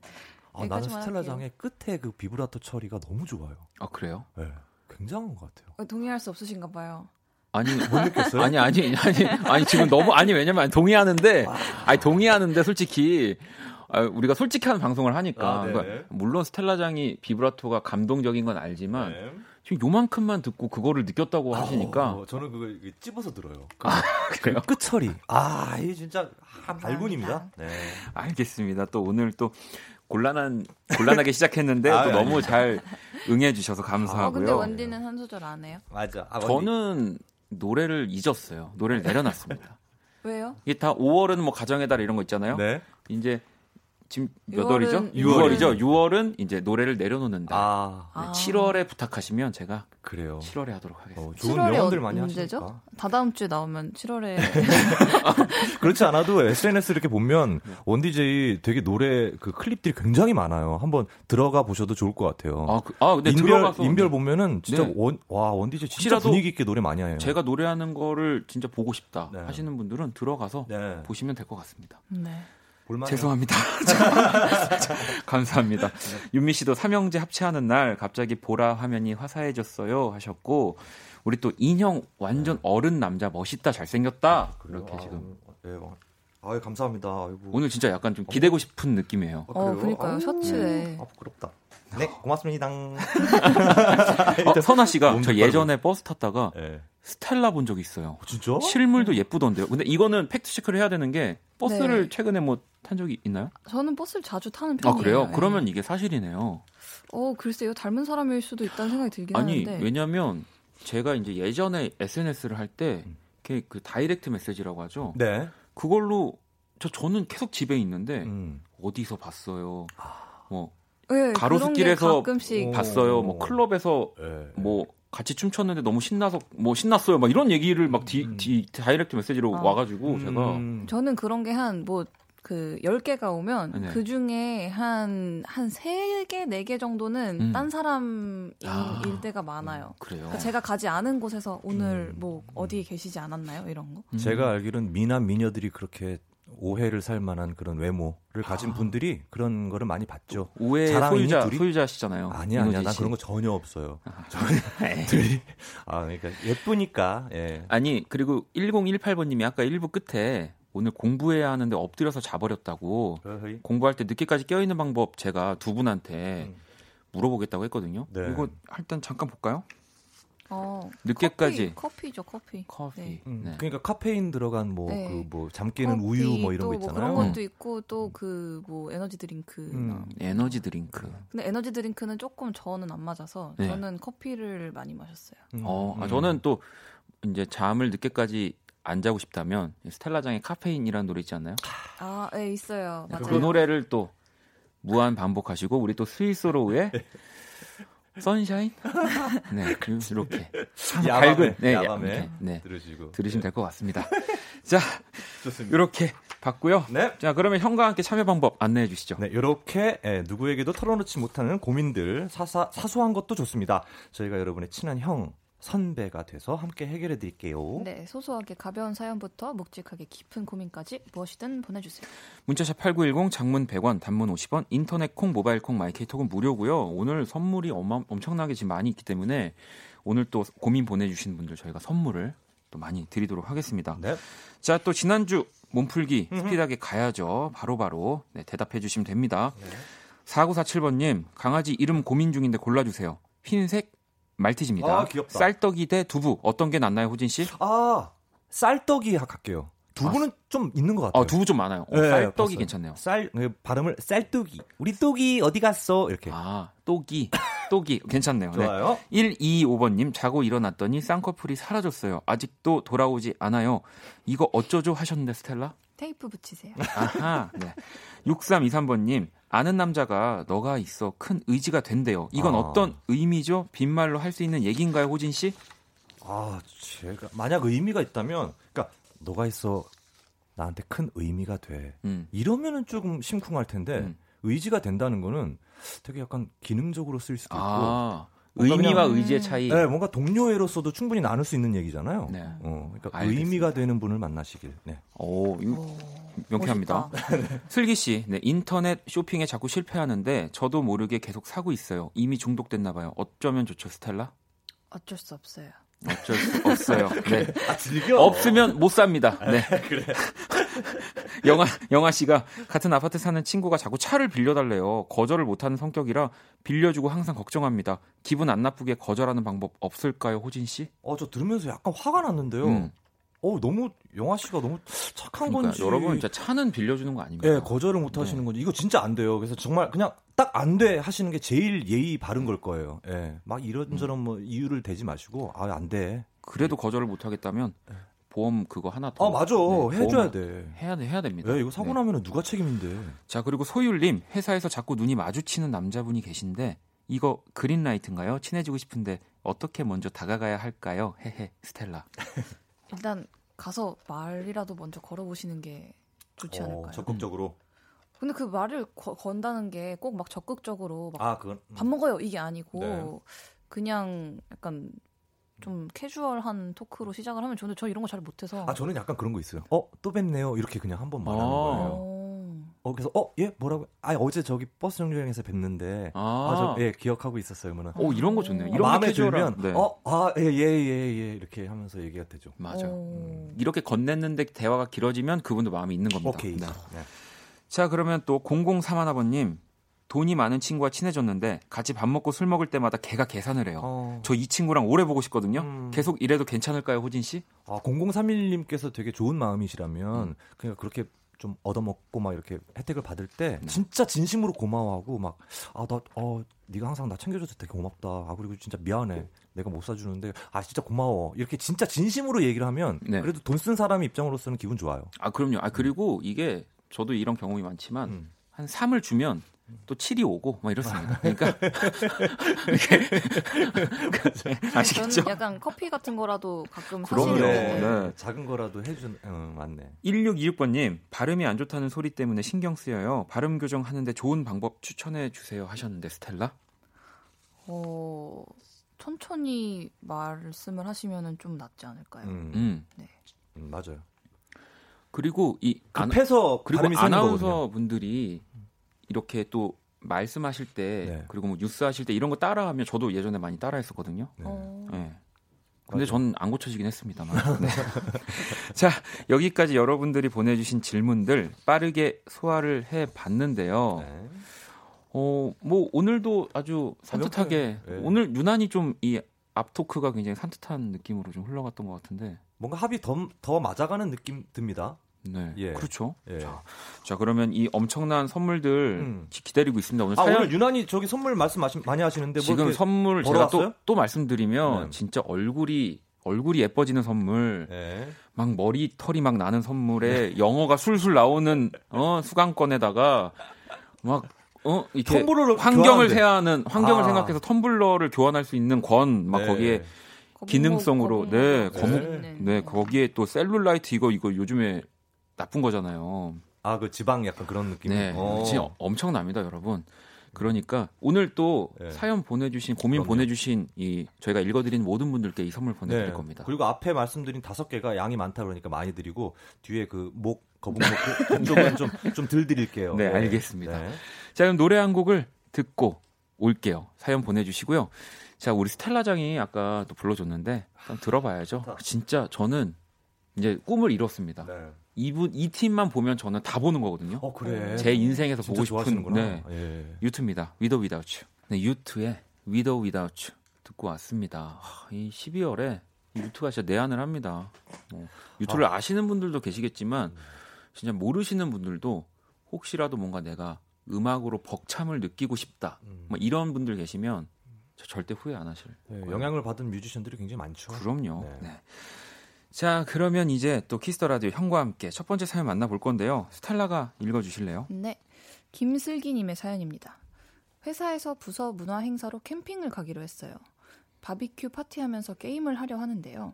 아, 나는 스텔라장의 끝에 그 비브라토 처리가 너무 좋아요. 아 그래요? 네, 굉장한 것 같아요. 어, 동의할 수 없으신가 봐요. 아니 못 느꼈어요? 아니 아니 아니 아니 지금 너무 아니 왜냐면 동의하는데 아니 동의하는데 솔직히 아, 우리가 솔직한 방송을 하니까 아. 그러니까 물론 스텔라장이 비브라토가 감동적인 건 알지만 네. 지금 요만큼만 듣고 그거를 느꼈다고 하시니까 어, 저는 그걸 찝어서 들어요. 그래요? 끝 처리. 아, 이게 진짜 한 발군입니다. 네. 알겠습니다. 또 오늘 또 곤란한 곤란하게 시작했는데 아, 또 아니, 너무 잘 응해 주셔서 어, 감사하고요. 근데 원디는 한 소절 안 해요? 맞아. 아. 저는 노래를 잊었어요. 노래를 내려놨습니다. 왜요? 이게 다 5월은 뭐 가정의 달 이런 거 있잖아요. 네. 이제 지금 몇 6월은 월이죠? 6월이죠. 6월이죠. 6월은 이제 노래를 내려놓는 달. 아, 아. 7월에 부탁하시면 제가 그래요. 7월에 하도록 하겠습니다. 어, 좋은 7월에 명언들 많이? 하시니까. 다다음 주에 나오면 7월에 그렇지 않아도 SNS 이렇게 보면 원디제이 되게 노래 그 클립들이 굉장히 많아요. 한번 들어가 보셔도 좋을 것 같아요. 아, 그, 아 근데 인별 들어가서 인별 보면은 진짜 네. 원, 와 원디제이 진짜 분위기 있게 노래 많이 해요. 제가 노래하는 거를 진짜 보고 싶다 네. 하시는 분들은 들어가서 네. 보시면 될 것 같습니다. 네. 볼만해요. 죄송합니다. 감사합니다. 윤미 씨도 삼형제 합체하는 날 갑자기 보라 화면이 화사해졌어요 하셨고 우리 또 인형 완전 어른 남자 멋있다 잘생겼다 이렇게 아, 지금 네, 어. 아유 감사합니다. 아이고. 오늘 진짜 약간 좀 기대고 싶은 느낌이에요. 아, 어, 그래요? 그러니까요. 아우, 셔츠에. 아 부끄럽다. 네 고맙습니다. 어, 선아 씨가 몸 저. 예전에 버스 탔다가 네. 스텔라 본 적이 있어요. 진짜? 실물도 예쁘던데요. 근데 이거는 팩트 체크를 해야 되는 게 버스를 네. 최근에 뭐 탄 적이 있나요? 저는 버스를 자주 타는 아 편이에요. 그래요? 예. 그러면 이게 사실이네요. 어, 글쎄요. 닮은 사람일 수도 있다는 생각이 들긴 아니 하는데. 왜냐면 제가 이제 예전에 SNS를 할 때 그 direct message라고 하죠. 네. 그걸로 저 저는 계속 집에 있는데 음. 어디서 봤어요. 뭐 예, 가로수길에서. 봤어요. 뭐 클럽에서 네. 뭐 같이 춤췄는데 너무 신나서 뭐 신났어요. 막 이런 얘기를 막 디, 음. 디, direct message로 아. 와가지고 제가 음. 저는 그런 게 한 뭐 그 10개가 오면 네. 그 중에 한, 한 3개, 4개 정도는 음. 딴 사람일 아. 때가 많아요. 그래요. 그러니까 제가 가지 않은 곳에서 오늘 음. 뭐 어디에 계시지 않았나요? 이런 거. 음. 제가 알기로는 미남 미녀들이 그렇게 오해를 살 만한 그런 외모를 가진 분들이 그런 거를 많이 봤죠. 오해 소유자 둘이? 소유자시잖아요. 아니야, 아니야. 씨. 그런 거 전혀 없어요. 전혀. 둘이. 아, 그러니까 예쁘니까, 예. 아니 그리고 1018번 님이 아까 1부 끝에 오늘 공부해야 하는데 엎드려서 자버렸다고 어허이. 공부할 때 늦게까지 껴 있는 방법 제가 두 분한테 음. 물어보겠다고 했거든요. 네. 이거 일단 잠깐 볼까요? 어, 늦게까지 커피, 커피죠, 커피. 커피. 네. 음, 네. 그러니까 카페인 들어간 뭐, 네. 그 뭐, 잠 깨는 커피, 우유 뭐 이런 또거뭐 있잖아요. 그런 것도 있고 또 그 뭐 에너지 드링크. 음. 에너지 드링크. 근데 에너지 드링크는 조금 저는 안 맞아서 네. 저는 커피를 많이 마셨어요. 음, 어, 아, 음. 저는 또 이제 잠을 늦게까지 안 자고 싶다면 스텔라장의 카페인이라는 노래 있지 않나요? 아, 네, 있어요. 맞아요. 그 노래를 또 무한 반복하시고 우리 또 스위스로우의 선샤인 네 이렇게 야밤에, 밝은 네, 야밤에 네 들으시고. 들으시면 될 것 같습니다. 자 좋습니다. 이렇게 봤고요. 네. 자 그러면 형과 함께 참여 방법 안내해 주시죠. 네, 이렇게 예, 누구에게도 털어놓지 못하는 고민들 사사, 사소한 것도 좋습니다. 저희가 여러분의 친한 형 선배가 돼서 함께 해결해 드릴게요. 네, 소소하게 가벼운 사연부터 묵직하게 깊은 고민까지 무엇이든 보내주세요. 문자샵 8910 장문 100원, 단문 50원, 인터넷 콩, 모바일 콩, 마이케이톡은 무료고요. 오늘 선물이 어마, 엄청나게 지금 많이 있기 때문에 오늘 또 고민 보내주신 분들 저희가 선물을 또 많이 드리도록 하겠습니다. 네. 자, 또 지난주 몸풀기 스피드하게 가야죠. 바로 바로 네, 대답해 주시면 됩니다. 4947번님, 강아지 이름 고민 중인데 골라주세요. 흰색 말티즈입니다. 아, 귀엽다. 쌀떡이 대 두부. 어떤 게 낫나요, 호진 씨? 아, 쌀떡이 할게요. 두부는 좀 있는 것 같아요. 어, 두부 좀 많아요. 어, 네, 쌀떡이 봤어요. 괜찮네요. 쌀그 발음을 쌀떡이. 우리 떡이 어디 갔어? 이렇게. 아, 똑이. 똑이. 괜찮네요. 네. 좋아요. 125번님, 자고 일어났더니 쌍꺼풀이 사라졌어요. 아직도 돌아오지 않아요. 이거 어쩌죠? 하셨는데, 스텔라? 테이프 붙이세요. 아하. 네. 6323번님, 아는 남자가 너가 있어 큰 의지가 된대요. 이건 아. 어떤 의미죠? 빈말로 할 수 있는 얘기인가요, 호진 씨? 아, 제가 만약 의미가 있다면, 그러니까 너가 있어 나한테 큰 의미가 돼. 음. 이러면은 조금 심쿵할 텐데 음. 의지가 된다는 거는 되게 약간 기능적으로 쓸 수도 있고, 아, 의미와 그냥- 의지의 차이. 네, 뭔가 동료애로서도 충분히 나눌 수 있는 얘기잖아요. 네. 어, 그러니까 알겠습니다. 의미가 되는 분을 만나시길. 네. 오, 명쾌합니다. 슬기 씨, 네, 인터넷 쇼핑에 자꾸 실패하는데 저도 모르게 계속 사고 있어요. 이미 중독됐나 봐요. 어쩌면 좋죠, 스텔라? 어쩔 수 없어요. 어쩔 수 없어요. 네. 아, 즐겨. 없으면 못 삽니다. 네. 영아 영아 씨가 같은 아파트 사는 친구가 자꾸 차를 빌려달래요. 거절을 못하는 성격이라 빌려주고 항상 걱정합니다. 기분 안 나쁘게 거절하는 방법 없을까요, 호진 씨? 어, 저 들으면서 약간 화가 났는데요. 음. 어, 너무 영화 씨가 너무 착한 그러니까 건지. 여러분 진짜 차는 빌려주는 거 아닙니까? 예, 거절을 못 하시는 네. 건지 이거 진짜 안 돼요. 그래서 정말 그냥 딱 안 돼 하시는 게 제일 예의 바른 걸 거예요. 예. 막 이런저런 뭐 이유를 대지 마시고 아, 안 돼. 그래도 거절을 못 하겠다면 보험 그거 하나 더. 아, 맞아. 네, 해줘야 돼. 해야 돼, 해야 됩니다. 예, 이거 사고 네. 나면은 누가 책임인데. 자, 그리고 소율님, 회사에서 자꾸 눈이 마주치는 남자분이 계신데, 이거 그린라이트인가요? 친해지고 싶은데, 어떻게 먼저 다가가야 할까요? 헤헤, 스텔라. 일단 가서 말이라도 먼저 걸어보시는 게 좋지 않을까요? 어, 적극적으로. 근데 그 말을 거- 건다는 게 꼭 막 적극적으로 막 아, 그건. 밥 먹어요 이게 아니고 네. 그냥 약간 좀 캐주얼한 토크로 시작을 하면 저는 저 이런 거 잘 못해서 아, 저는 약간 그런 거 있어요. 어, 또 뵙네요. 이렇게 그냥 한 번 말하는 아. 거예요. 어. 어, 그래서 어, 예, 뭐라고? 아, 어제 저기 버스 정류장에서 뵀는데. 아, 아, 저, 예, 기억하고 있었어요. 그러면. 오, 이런 거 좋네요. 이런 마음에 게 캐주얼한- 들면 네. 어, 아, 예, 예, 예, 예, 이렇게 하면서 얘기가 되죠. 맞아. 어. 이렇게 건넸는데 대화가 길어지면 그분도 마음이 있는 겁니다. 오케이. 네. 네. 자, 그러면 또 0031아버님, 돈이 많은 친구와 친해졌는데, 같이 밥 먹고 술 먹을 때마다 걔가 계산을 해요. 어. 저이 친구랑 오래 보고 싶거든요. 음. 계속 이래도 괜찮을까요, 호진 씨? 아, 0031님께서 되게 좋은 마음이시라면 음. 그냥 그렇게 좀 얻어먹고 막 이렇게 혜택을 받을 때 네. 진짜 진심으로 고마워하고 막 아 나 어 네가 항상 나 챙겨줘서 되게 고맙다. 아 그리고 진짜 미안해. 내가 못 사주는데 아 진짜 고마워. 이렇게 진짜 진심으로 얘기를 하면 네. 그래도 돈 쓴 사람 입장으로서는 기분 좋아요. 아, 그럼요. 아, 그리고 이게 저도 이런 경험이 많지만, 음. 한 3을 주면 또 7이 오고 막 이렇습니다. 그러니까 이렇게 아시겠죠? 저는 약간 커피 같은 거라도 가끔 그럼요. 네. 데 네. 작은 거라도 해준 어, 맞네. 1626번님 발음이 안 좋다는 소리 때문에 신경 쓰여요. 발음 교정하는데 좋은 방법 추천해 주세요 하셨는데 스텔라? 어, 천천히 말씀을 하시면은 좀 낫지 않을까요? 음, 음. 음, 맞아요. 그리고 이 급해서 그리고 발음이 새는 아나운서 거거든요. 분들이 이렇게 또 말씀하실 때 네. 그리고 뭐 뉴스 하실 때 이런 거 따라하면 저도 예전에 많이 따라했었거든요. 네. 어. 네. 근데. 전 안 고쳐지긴 했습니다만. 네. 자, 여기까지 여러분들이 보내주신 질문들 빠르게 소화를 해 봤는데요. 네. 어, 뭐 오늘도 아주 산뜻하게 네. 오늘 유난히 좀 이 앞토크가 굉장히 산뜻한 느낌으로 좀 흘러갔던 것 같은데. 뭔가 합이 더, 더 맞아가는 느낌 듭니다. 네. 예. 그렇죠. 예. 자, 자, 그러면 이 엄청난 선물들 음. 기- 기다리고 있습니다. 오늘 아 사연 오늘 유난히 저기 선물 말씀 많이 하시는데 뭐 지금 선물 제가? 또, 또 말씀드리면 네. 진짜 얼굴이 얼굴이 예뻐지는 선물, 네. 막 머리 털이 막 나는 선물에 영어가 술술 나오는 어 수강권에다가 막 어 이렇게 텀블러를 환경을 교환하는데. 세하는 환경을 아. 생각해서 텀블러를 교환할 수 있는 권막 네. 거기에 거북목, 기능성으로, 거북목 네, 같은 거북- 있는. 네 거기에 또 셀룰라이트 이거 이거 요즘에 나쁜 거잖아요. 아 그 지방 약간 그런 느낌. 네, 어. 진짜 엄청납니다, 여러분. 그러니까 오늘 또 네. 사연 보내주신 고민 그럼요. 보내주신 이 저희가 읽어드린 모든 분들께 이 선물 보내드릴 네. 겁니다. 그리고 앞에 말씀드린 다섯 개가 양이 많다 그러니까 많이 드리고 뒤에 그 목 거북목 그 쪽은 좀좀덜 드릴게요. 네, 알겠습니다. 네. 자 그럼 노래 한 곡을 듣고 올게요. 사연 보내주시고요. 자 우리 스텔라장이 아까 또 불러줬는데 한번 들어봐야죠. 진짜 저는 이제 꿈을 이뤘습니다. 네. 이분 이 팀만 보면 저는 다 보는 거거든요. 어 그래. 제 인생에서 보고 싶은. 네, 예. or Without You. 네, or Without You 듣고 왔습니다. 하, 이 12월에 유투가 진짜 내한을 합니다. 뭐, 유투를 아. 시는 분들도 계시겠지만 진짜 모르시는 분들도 혹시라도 뭔가 내가 음악으로 벅참을 느끼고 싶다. 음. 뭐 이런 분들 계시면 저 절대 후회 안 하실. 네. 영향을 받은 뮤지션들이 굉장히 많죠. 그럼요. 네. 네. 자, 그러면 이제 또 Kiss the Radio 형과 함께 첫 번째 사연 만나볼 건데요. 스텔라가 읽어주실래요? 네. 김슬기님의 사연입니다. 회사에서 부서 문화 행사로 캠핑을 가기로 했어요. 바비큐 파티하면서 게임을 하려 하는데요.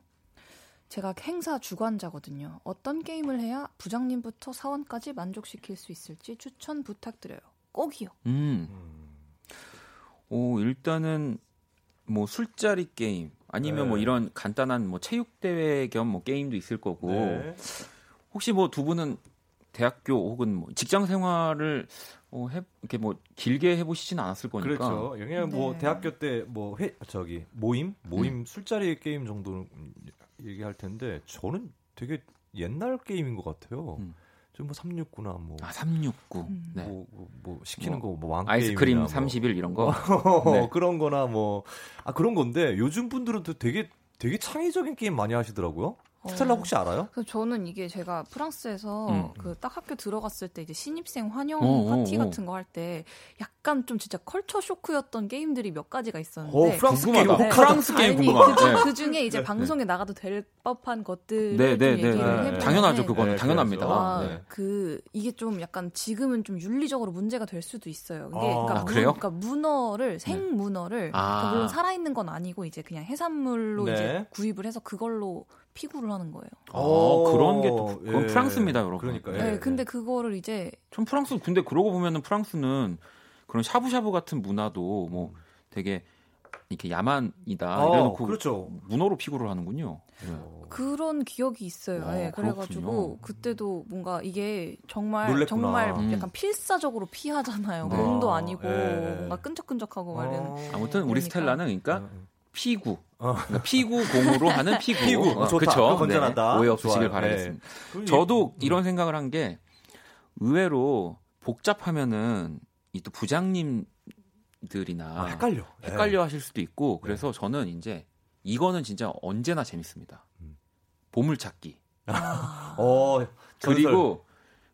제가 행사 주관자거든요. 어떤 게임을 해야 부장님부터 사원까지 만족시킬 수 있을지 추천 부탁드려요. 꼭이요. 음. 음. 오, 일단은 뭐 술자리 게임 아니면 네. 뭐 이런 간단한 뭐 체육 대회 겸 뭐 게임도 있을 거고 네. 혹시 뭐 두 분은 대학교 혹은 뭐 직장 생활을 어, 해, 이렇게 뭐 길게 해보시진 않았을 거니까 그렇죠. 그냥 뭐 네. 대학교 때뭐회 저기 모임 모임 술자리 게임 정도는 얘기할 텐데 저는 되게 옛날 게임인 것 같아요. 음. 좀뭐 369나 뭐. 아 369. 음. 네. 뭐, 뭐, 뭐 시키는 뭐 거 뭐 왕 아이스크림 31 이런 거. 네. 그런 거나 뭐 아 그런 건데 요즘 분들은 또 되게 되게 창의적인 게임 많이 하시더라고요. 스텔라 어. 혹시 알아요? 저는 이게 제가 프랑스에서 음. 그딱 학교 들어갔을 때 이제 신입생 환영 어, 어, 파티 어. 같은 거 할 때 약간 좀 진짜 culture shock였던 게임들이 몇 가지가 있었는데 어, 프랑스 게임. 혹하다. 프랑스 게임 궁금하다. 그, 네. 그 중에 이제 방송에 나가도 될 법한 것들을 네, 네, 좀 네, 얘기를 네. 당연하죠. 그거는 네, 당연합니다. 아, 네. 그 이게 좀 약간 지금은 좀 윤리적으로 문제가 될 수도 있어요. 그게 아, 그러니까, 아, 그래요? 문, 그러니까 문어를 생문어를 아. 물론 살아 있는 건 아니고 이제 그냥 해산물로 네. 이제 구입을 해서 그걸로 피구를 하는 거예요. 아, 그런 게또 그건 예. 프랑스입니다, 여러분. 그러니까, 네, 예. 근데 그거를 이제 전 프랑스 근데 그러고 보면은 프랑스는 그런 샤브샤브 같은 문화도 뭐 되게 이렇게 야만이다 어, 이래놓고 그렇죠. 문어로 피구를 하는군요. 네. 그런 기억이 있어요. 와, 예, 그래가지고. 그때도 뭔가 이게 정말 놀랬구나. 정말 음. 약간 필사적으로 피하잖아요. 네. 공도 아니고 예. 뭔가 끈적끈적하고. 어. 아무튼 우리 그러니까. 스텔라는 그러니까 음. 피구, 어. 그러니까 피구 공으로 하는 피구. 피구. 어, 좋다. 그쵸? 건전하다. 네, 오해 없으시길 좋아요. 바라겠습니다. 네. 저도 음. 이런 생각을 한 게 의외로 복잡하면은 이 또 부장님들이나 아, 헷갈려. 헷갈려 하실 수도 있고 그래서 저는 이제 이거는 진짜 언제나 재밌습니다. 음. 보물찾기. 아. 어. 그리고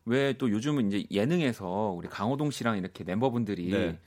왜 또 요즘은 이제 예능에서 우리 강호동 씨랑 이렇게 멤버분들이 네.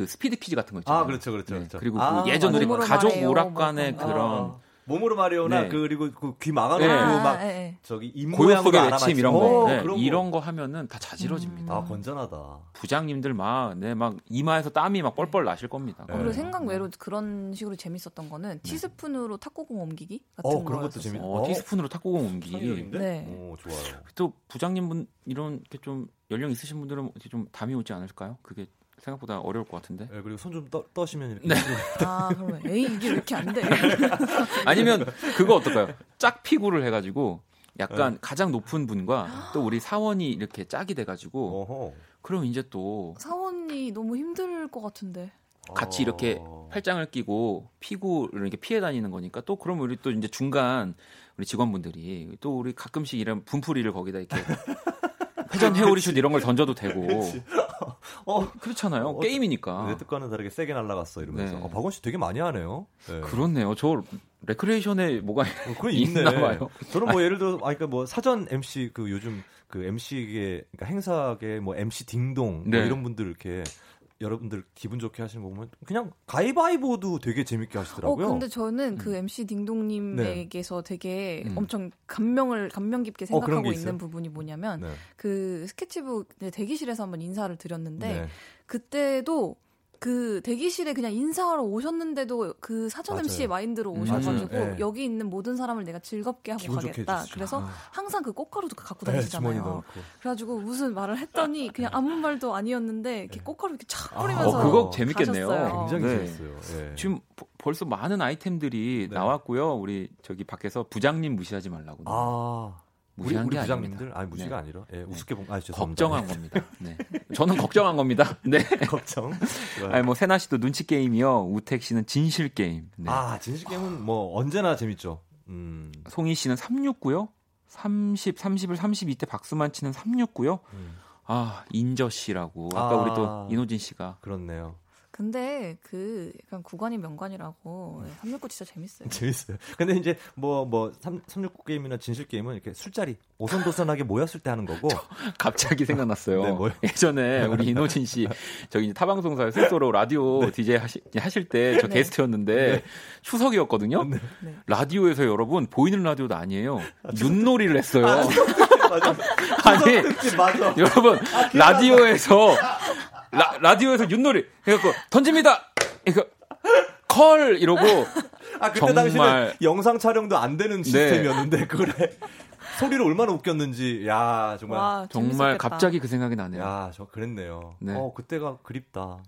그 스피드 퀴즈 같은 거 있잖아요. 아, 그렇죠, 그렇죠, 네, 그렇죠. 그리고 아, 그 예전 우리 가족 말해요, 오락관의 뭐 그런 아, 몸으로 말이오나 네. 그리고 그 귀 막아놓고 네. 막 아, 예, 예. 저기 입 고요 모양으로 속의. 외침 이런 거, 어, 네. 이런 거 하면은 다 자지러집니다. 아 건전하다. 부장님들 막, 네, 막 이마에서 땀이 막 뻘뻘 나실 겁니다. 네. 어, 그리고 생각 외로 그런 식으로 재밌었던 거는 티스푼으로 탁구공 옮기기 같은 어, 그런 것도. 재밌- 어, 어? 티스푼으로 탁구공 옮기기. 네. 오, 좋아요. 또 부장님분 이런 이렇게 좀 연령 있으신 분들은 좀 담이 오지 않을까요? 그게 생각보다 어려울 것 같은데. 네, 그리고 손 좀 떠시면 이렇게. 네. 아, 그러면 에이 이게 왜 이렇게 안 돼? 아니면 그거 어떨까요? 짝 피구를 해가지고 약간 네. 가장 높은 분과 또 우리 사원이 이렇게 짝이 돼가지고 어허. 그럼 이제 또 사원이 너무 힘들 것 같은데. 같이 이렇게 어. 팔짱을 끼고 피구를 이렇게 피해 다니는 거니까 또 그럼 우리 또 이제 중간 우리 직원분들이 또 우리 가끔씩 이런 분풀이를 거기다 이렇게 회전 회오리슛 이런 걸 던져도 되고 어, 그렇잖아요 어, 게임이니까 내 뜻과는 다르게 세게 날아갔어 이러면서. 네. 아, 박원 씨 되게 많이 하네요. 네. 그렇네요 저 레크레이션에 뭐가 어, 그건 있네. 있나 봐요. 저는 뭐 예를 들어, 아, 그러니까 뭐 사전 MC 그 요즘 그 MC계, 그러니까 행사계 뭐 MC 딩동 뭐 네. 이런 분들 이렇게 여러분들 기분 좋게 하시는 거 보면 그냥 가위바위보도 되게 재밌게 어, 하시더라고요. 근데 저는 그 MC 딩동님에게서 되게 음. 엄청 감명을 감명 깊게 어, 생각하고 게 있어요? 있는 부분이 뭐냐면 네. 그 스케치북 이제 대기실에서 한번 인사를 드렸는데 네. 그때도 그 대기실에 그냥 인사하러 오셨는데도 그 사전 맞아요. MC 마인드로 음, 오셔가지고. 예. 여기 있는 모든 사람을 내가 즐겁게 하고 가겠다. 그래서 아. 항상 그 꽃가루도 갖고 네, 다니시잖아요. 넣고. 그래가지고 무슨 말을 했더니 그냥 아무 말도 아니었는데 이렇게 꽃가루 이렇게 촥 아, 뿌리면서 어, 그거 재밌겠네요. 가셨어요. 굉장히 네. 재밌어요. 예. 지금 버- 벌써 많은 아이템들이 네. 나왔고요. 우리 저기 밖에서 부장님 무시하지 말라고. 아 무시한 우리 게 부장님들. 아니 무시가 네. 아니라 예, 우습게 본 아, 죄송합니다. 걱정한 겁니다. 네. 저는 걱정한 겁니다. 네. 걱정. 아니 뭐 세나 씨도 눈치 게임이요. 우택 씨는 진실 게임. 네. 아 진실 게임은 뭐 언제나 재밌죠. 음. 송희 씨는 369요. 30, 30을 32때 박수만 치는 369요. 음. 아, 인저 씨라고. 아까 아. 우리 또 이노진 씨가 그렇네요. 근데 그 약간 구관이 명관이라고 369 진짜 재밌어요. 재밌어요. 근데 이제 뭐 뭐 369 게임이나 진실 게임은 이렇게 술자리 오선도선하게 모였을 때 하는 거고 갑자기 생각났어요. 네, 뭐요? 예전에 우리 이노진 씨 저기 이제 타방송사에 스스로 라디오 DJ 하시, 하실 때저 네. 게스트였는데 추석이었거든요. 네. 네. 라디오에서 여러분 보이는 라디오도 아니에요. 윷놀이를 했어요. 맞아. 아니 맞아. 여러분 라디오에서 라, 라디오에서 윷놀이 해갖고 던집니다. 이거 컬 이러고 아 그때 정말- 당시는 영상 촬영도 안 되는 네. 시스템이었는데 그래 소리를 얼마나 웃겼는지 야 정말 와 정말. 갑자기 그 생각이 나네요. 야저 그랬네요. 네. 어 그때가 그립다.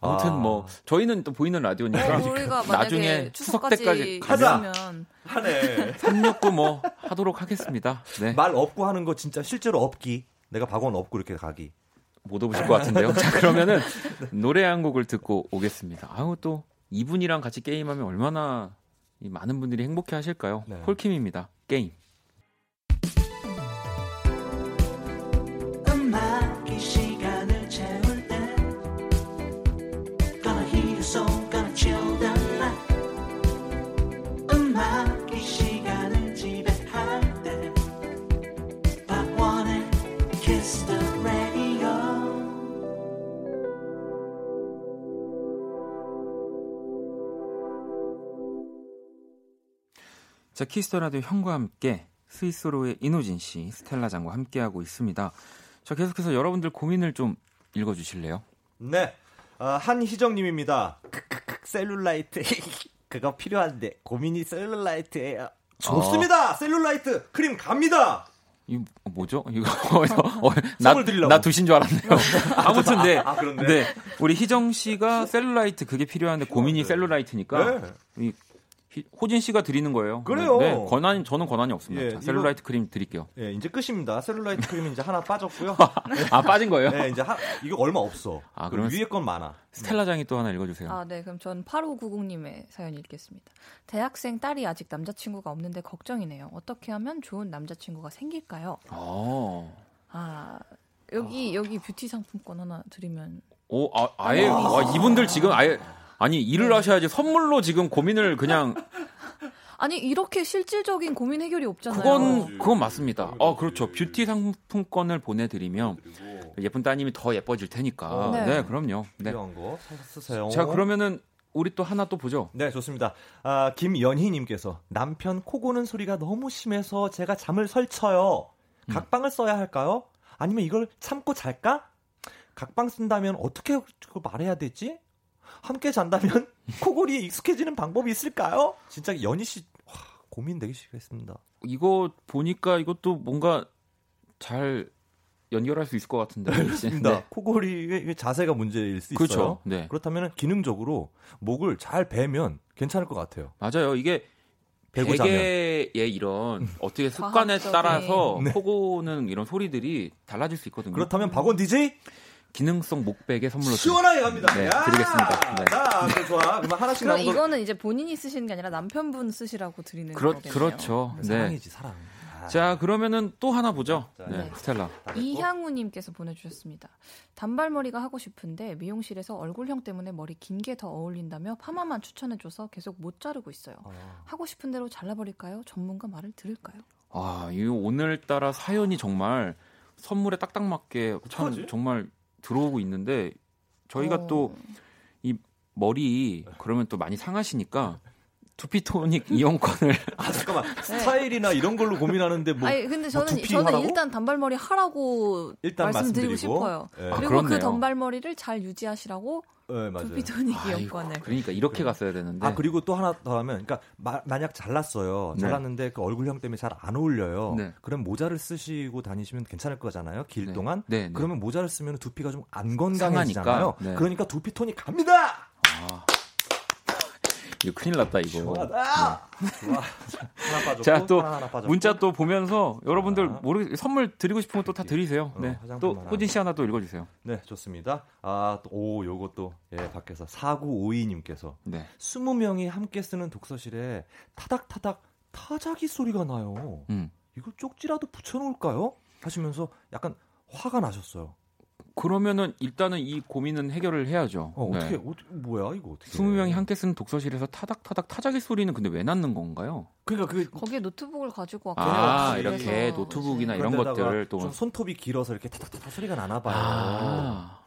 아무튼 아. 뭐 저희는 또 보이는 라디오니까 어, 우리가 만약에 나중에 추석 때까지 가자. 가면 하네. 369 뭐 하도록 하겠습니다. 네. 말 없고 하는 거 진짜 실제로 없기. 내가 박원 없고 이렇게 가기. 못 오실 것 같은데요. 자, 그러면은 노래 한 곡을 듣고 오겠습니다. 아우 또 이분이랑 같이 게임하면 얼마나 이 많은 분들이 행복해 하실까요? 네. 폴킴입니다. 게임. 자, Kiss the Radio 형과 함께 Sweet Sorrow의 인호진 씨, 스텔라 장과 함께하고 있습니다. 자, 계속해서 여러분들 고민을 좀 읽어 주실래요? 네. 아, 한희정님입니다. 크크크 셀룰라이트 그거 필요한데 고민이 셀룰라이트예요. 좋습니다. 셀룰라이트 크림 갑니다. 이 뭐죠? 이거 어디서 어, 나. 나 두신 줄 알았네요. 아무튼 네. 아, 그렇네. 네. 우리 희정 씨가 셀룰라이트 그게 필요한데 고민이. 셀룰라이트니까 네. 이 희- 호진 씨가 드리는 거예요. 그래요. 네, 권한 저는 권한이 없습니다. 예, 자, 이거- 셀룰라이트 크림 드릴게요. 예, 이제 끝입니다. 셀룰라이트 크림이 이제 하나 빠졌고요. 아 빠진 거예요? 네, 이제 하, 이거 얼마 없어. 아, 그럼 위에 건 많아. 스텔라 장이 또 하나 읽어주세요. 아, 네. 그럼 전 8590님의 사연 읽겠습니다. 대학생 딸이 아직 남자친구가 없는데 걱정이네요. 어떻게 하면 좋은 남자친구가 생길까요? 어. 아, 여기, 여기 뷰티 상품권 하나 드리면. 오, 아, 아예 와, 이분들 지금 아예 아니 일을 네. 하셔야지 선물로 지금 고민을 그냥 아니, 이렇게 실질적인 고민 해결이 없잖아요. 그건 그건 맞습니다. 어 그렇죠. 뷰티 상품권을 보내드리면 예쁜 따님이 더 예뻐질 테니까. 네. 네, 그럼요. 네. 필요한 거 사서 쓰세요. 자 그러면은 우리 또 하나 또 보죠. 네, 좋습니다. 아, 김연희님께서 남편 코 고는 소리가 너무 심해서 제가 잠을 설쳐요. 음. 각방을 써야 할까요? 아니면 이걸 참고 잘까? 각방 쓴다면 어떻게 말해야 되지? 함께 잔다면 코골이에 익숙해지는 방법이 있을까요? 진짜 연희 씨 와, 고민 되게 시겠습니다. 이거 보니까 이것도 뭔가 잘 연결할 수 있을 것 같은데. 맞습니다. 네. 코골이의 자세가 문제일 수 있어요. 그렇죠. 네. 그렇다면 기능적으로 목을 잘 베면 괜찮을 것 같아요. 맞아요. 이게. 베개의 이런 어떻게 습관에. 따라서 네. 코고는 이런 소리들이 달라질 수 있거든요. 그렇다면 박원 DJ 기능성 목베개 선물로 시원하게 갑니다. 네, 야! 드리겠습니다. 네. 자, 그럼 좋아. 그러면 하나씩 그럼 이거는 이제 본인이 쓰시는 게 아니라 남편분 쓰시라고 드리는 그렇, 거겠네요. 그렇죠. 네. 사랑이지 사랑. 아. 자, 그러면은 또 하나 보죠. 자, 네, 네. 스텔라. 이향우님께서 보내주셨습니다. 단발머리가 하고 싶은데 미용실에서 얼굴형 때문에 머리 긴 게 더 어울린다며 파마만 추천해줘서 계속 못 자르고 있어요. 아, 하고 싶은 대로 잘라버릴까요? 전문가 말을 들을까요? 아, 이 오늘따라 사연이 정말 선물에 딱딱 맞게 참? 정말 들어오고 있는데 저희가 어, 또이 머리 그러면 또 많이 상하시니까 두피토닉 이용권을 아 잠깐만 스타일이나 이런 걸로 고민하는데 뭐 아니 근데 저는 두피 저는 하라고? 일단 단발머리 하라고 일단 말씀드리고 말씀드리고 싶어요. 예. 아, 그리고 그렇네요. 그 단발머리를 잘 유지하시라고 네, 맞아요. 두피토닉 이용권을. 그러니까 이렇게 그래. 갔어야 되는데. 아 그리고 또 하나 더 하면 그러니까 마- 만약 잘랐어요. 네. 잘랐는데 그 얼굴형 때문에 잘 안 어울려요. 네. 그럼 모자를 쓰시고 다니시면 괜찮을 거잖아요. 길 네. 동안. 네, 네. 그러면 모자를 쓰면 두피가 좀 안 건강해지잖아요. 네. 그러니까 두피 톤이 갑니다. 아. 이거 큰일 났다 이거. 좋아다. 좋아. 하나 빠졌고 자, 또 하나, 하나 빠졌고. 문자 또 보면서 여러분들 자. 모르 선물 드리고 싶은 거 또 다 드리세요. 어, 네. 화장품 또. 호진 씨 하나 또 읽어주세요. 네, 좋습니다. 아, 또, 오, 요것도, 예, 밖에서 4952님께서 네. 20명이 함께 쓰는 독서실에 타닥타닥 타자기 소리가 나요. 음. 이거 쪽지라도 붙여놓을까요? 하시면서 약간 화가 나셨어요. 그러면은 일단은 이 고민은 해결을 해야죠. 어, 네. 어떻게, 어떻게, 뭐야, 이거 어떻게. 20명이 함께 쓰는 독서실에서 타닥타닥 타자기 소리는 근데 왜 나는 건가요? 그러니까 그, 거기에 노트북을 가지고 아, 왔거든요. 이렇게 그래서 노트북이나 이런 그런데다가 것들 또좀 손톱이 길어서 이렇게 타닥타닥 소리가 나나 봐요. 아.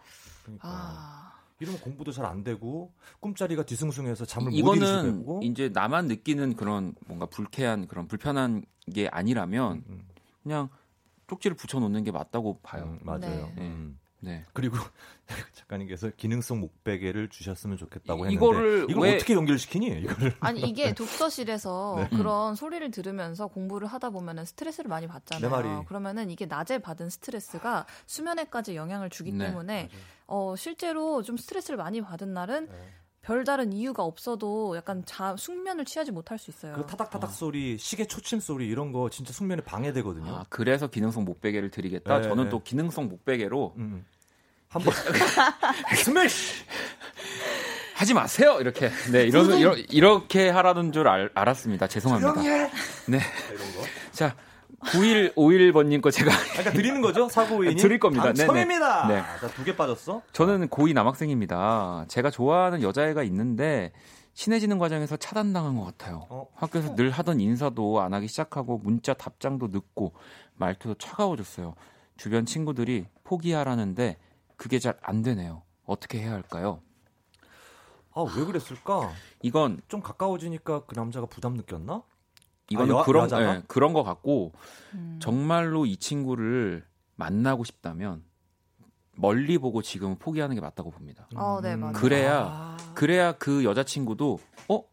그러니까. 아, 이러면 공부도 잘 안 되고, 꿈자리가 뒤숭숭해서 잠을 못 이거는 되고. 이제 나만 느끼는 그런 뭔가 불쾌한 그런 불편한 게 아니라면 음, 그냥 쪽지를 붙여 놓는 게 맞다고 봐요. 음, 맞아요. 네. 음. 네. 그리고 작가님께서 기능성 목베개를 주셨으면 좋겠다고 했는데 이거를 이걸 왜- 어떻게 연결 시키니? 이거를 아니 이게 독서실에서 네. 그런 소리를 들으면서 공부를 하다 보면은 스트레스를 많이 받잖아요. 그러면은 이게 낮에 받은 스트레스가 수면에까지 영향을 주기 네. 때문에 어, 실제로 좀 스트레스를 많이 받은 날은 네. 별다른 이유가 없어도 약간 자, 숙면을 취하지 못할 수 있어요. 그 타닥타닥 아. 소리, 시계 초침 소리 이런 거 진짜 숙면에 방해되거든요. 아, 그래서 기능성 목베개를 드리겠다. 네, 저는 네. 또 기능성 목베개로 음. 한번 스매시 하지 마세요. 이렇게 네 이런 이런 이렇게 하라는 줄 알, 았습니다 죄송합니다. 네. 자 9일 5일 번님 거 제가 아, 그러니까 드리는 거죠? 사고인 아, 드릴 겁니다. 아, 처음입니다. 네. 두개 빠졌어. 저는 고2 남학생입니다. 제가 좋아하는 여자애가 있는데 친해지는 과정에서 차단당한 것 같아요. 어. 학교에서 늘 하던 인사도 안 하기 시작하고 문자 답장도 늦고 말투도 차가워졌어요. 주변 친구들이 포기하라는데 그게 잘 안 되네요. 어떻게 해야 할까요? 아, 왜 그랬을까? 이건 좀 가까워지니까 그 남자가 부담 느꼈나? 이거는 아, 여- 그런 여자가? 예, 그런 거 같고 음. 정말로 이 친구를 만나고 싶다면 멀리 보고 지금 포기하는 게 맞다고 봅니다. 어, 네, 맞아요. 그래야 아. 그래야 그 여자친구도 어?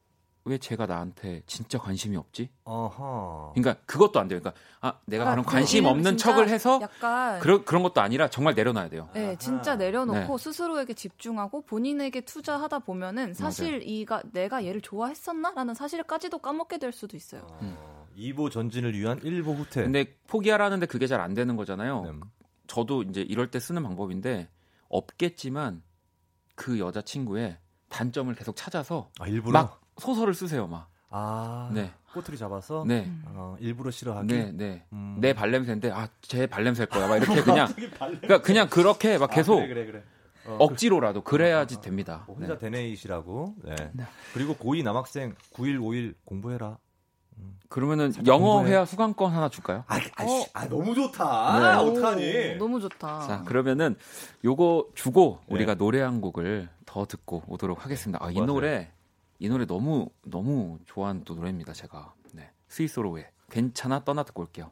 왜 제가 나한테 진짜 관심이 없지? 어허. 그러니까 그것도 안 돼요. 그러니까 아 내가 그런 그 관심 일 없는 진짜 척을 해서 약간 그런 그런 것도 아니라 정말 내려놔야 돼요. 네, 진짜 아하. 내려놓고 스스로에게 집중하고 본인에게 투자하다 보면은 사실 이가 내가 얘를 좋아했었나라는 사실까지도 까먹게 될 수도 있어요. 어, 2보 전진을 위한 1보 후퇴. 근데 포기하라는데 그게 잘 안 되는 거잖아요. 네. 저도 이제 이럴 때 쓰는 방법인데 없겠지만 그 여자친구의 단점을 계속 찾아서 아, 일부러? 막 소설을 쓰세요, 막. 아, 네. 꼬투리 잡아서 네. 음. 어, 일부러 싫어하기. 네, 네. 음. 내 발냄새인데 아, 제 발냄새일 거야. 막 이렇게 그냥. 그러니까 그냥 그렇게 막 아, 계속 그래 그래 그래. 어, 억지로라도 그래야지 어, 어, 어. 됩니다. 뭐 혼자 네. 대내이시라고. 네. 네. 그리고 고2 남학생 9151 공부해라. 그러면은 살짝 영어 공부해. 회화 수강권 하나 줄까요? 아, 아, 어. 아 너무 좋다. 네. 아, 오, 어떡하니? 너무 좋다. 자, 그러면은 요거 주고 네. 우리가 노래 한 곡을 더 듣고 오도록 하겠습니다. 아, 이 맞아요. 노래 이 노래 너무 너무 좋아하는 또 노래입니다, 제가. 네. 스위스로우의 괜찮아 떠나 듣고 올게요.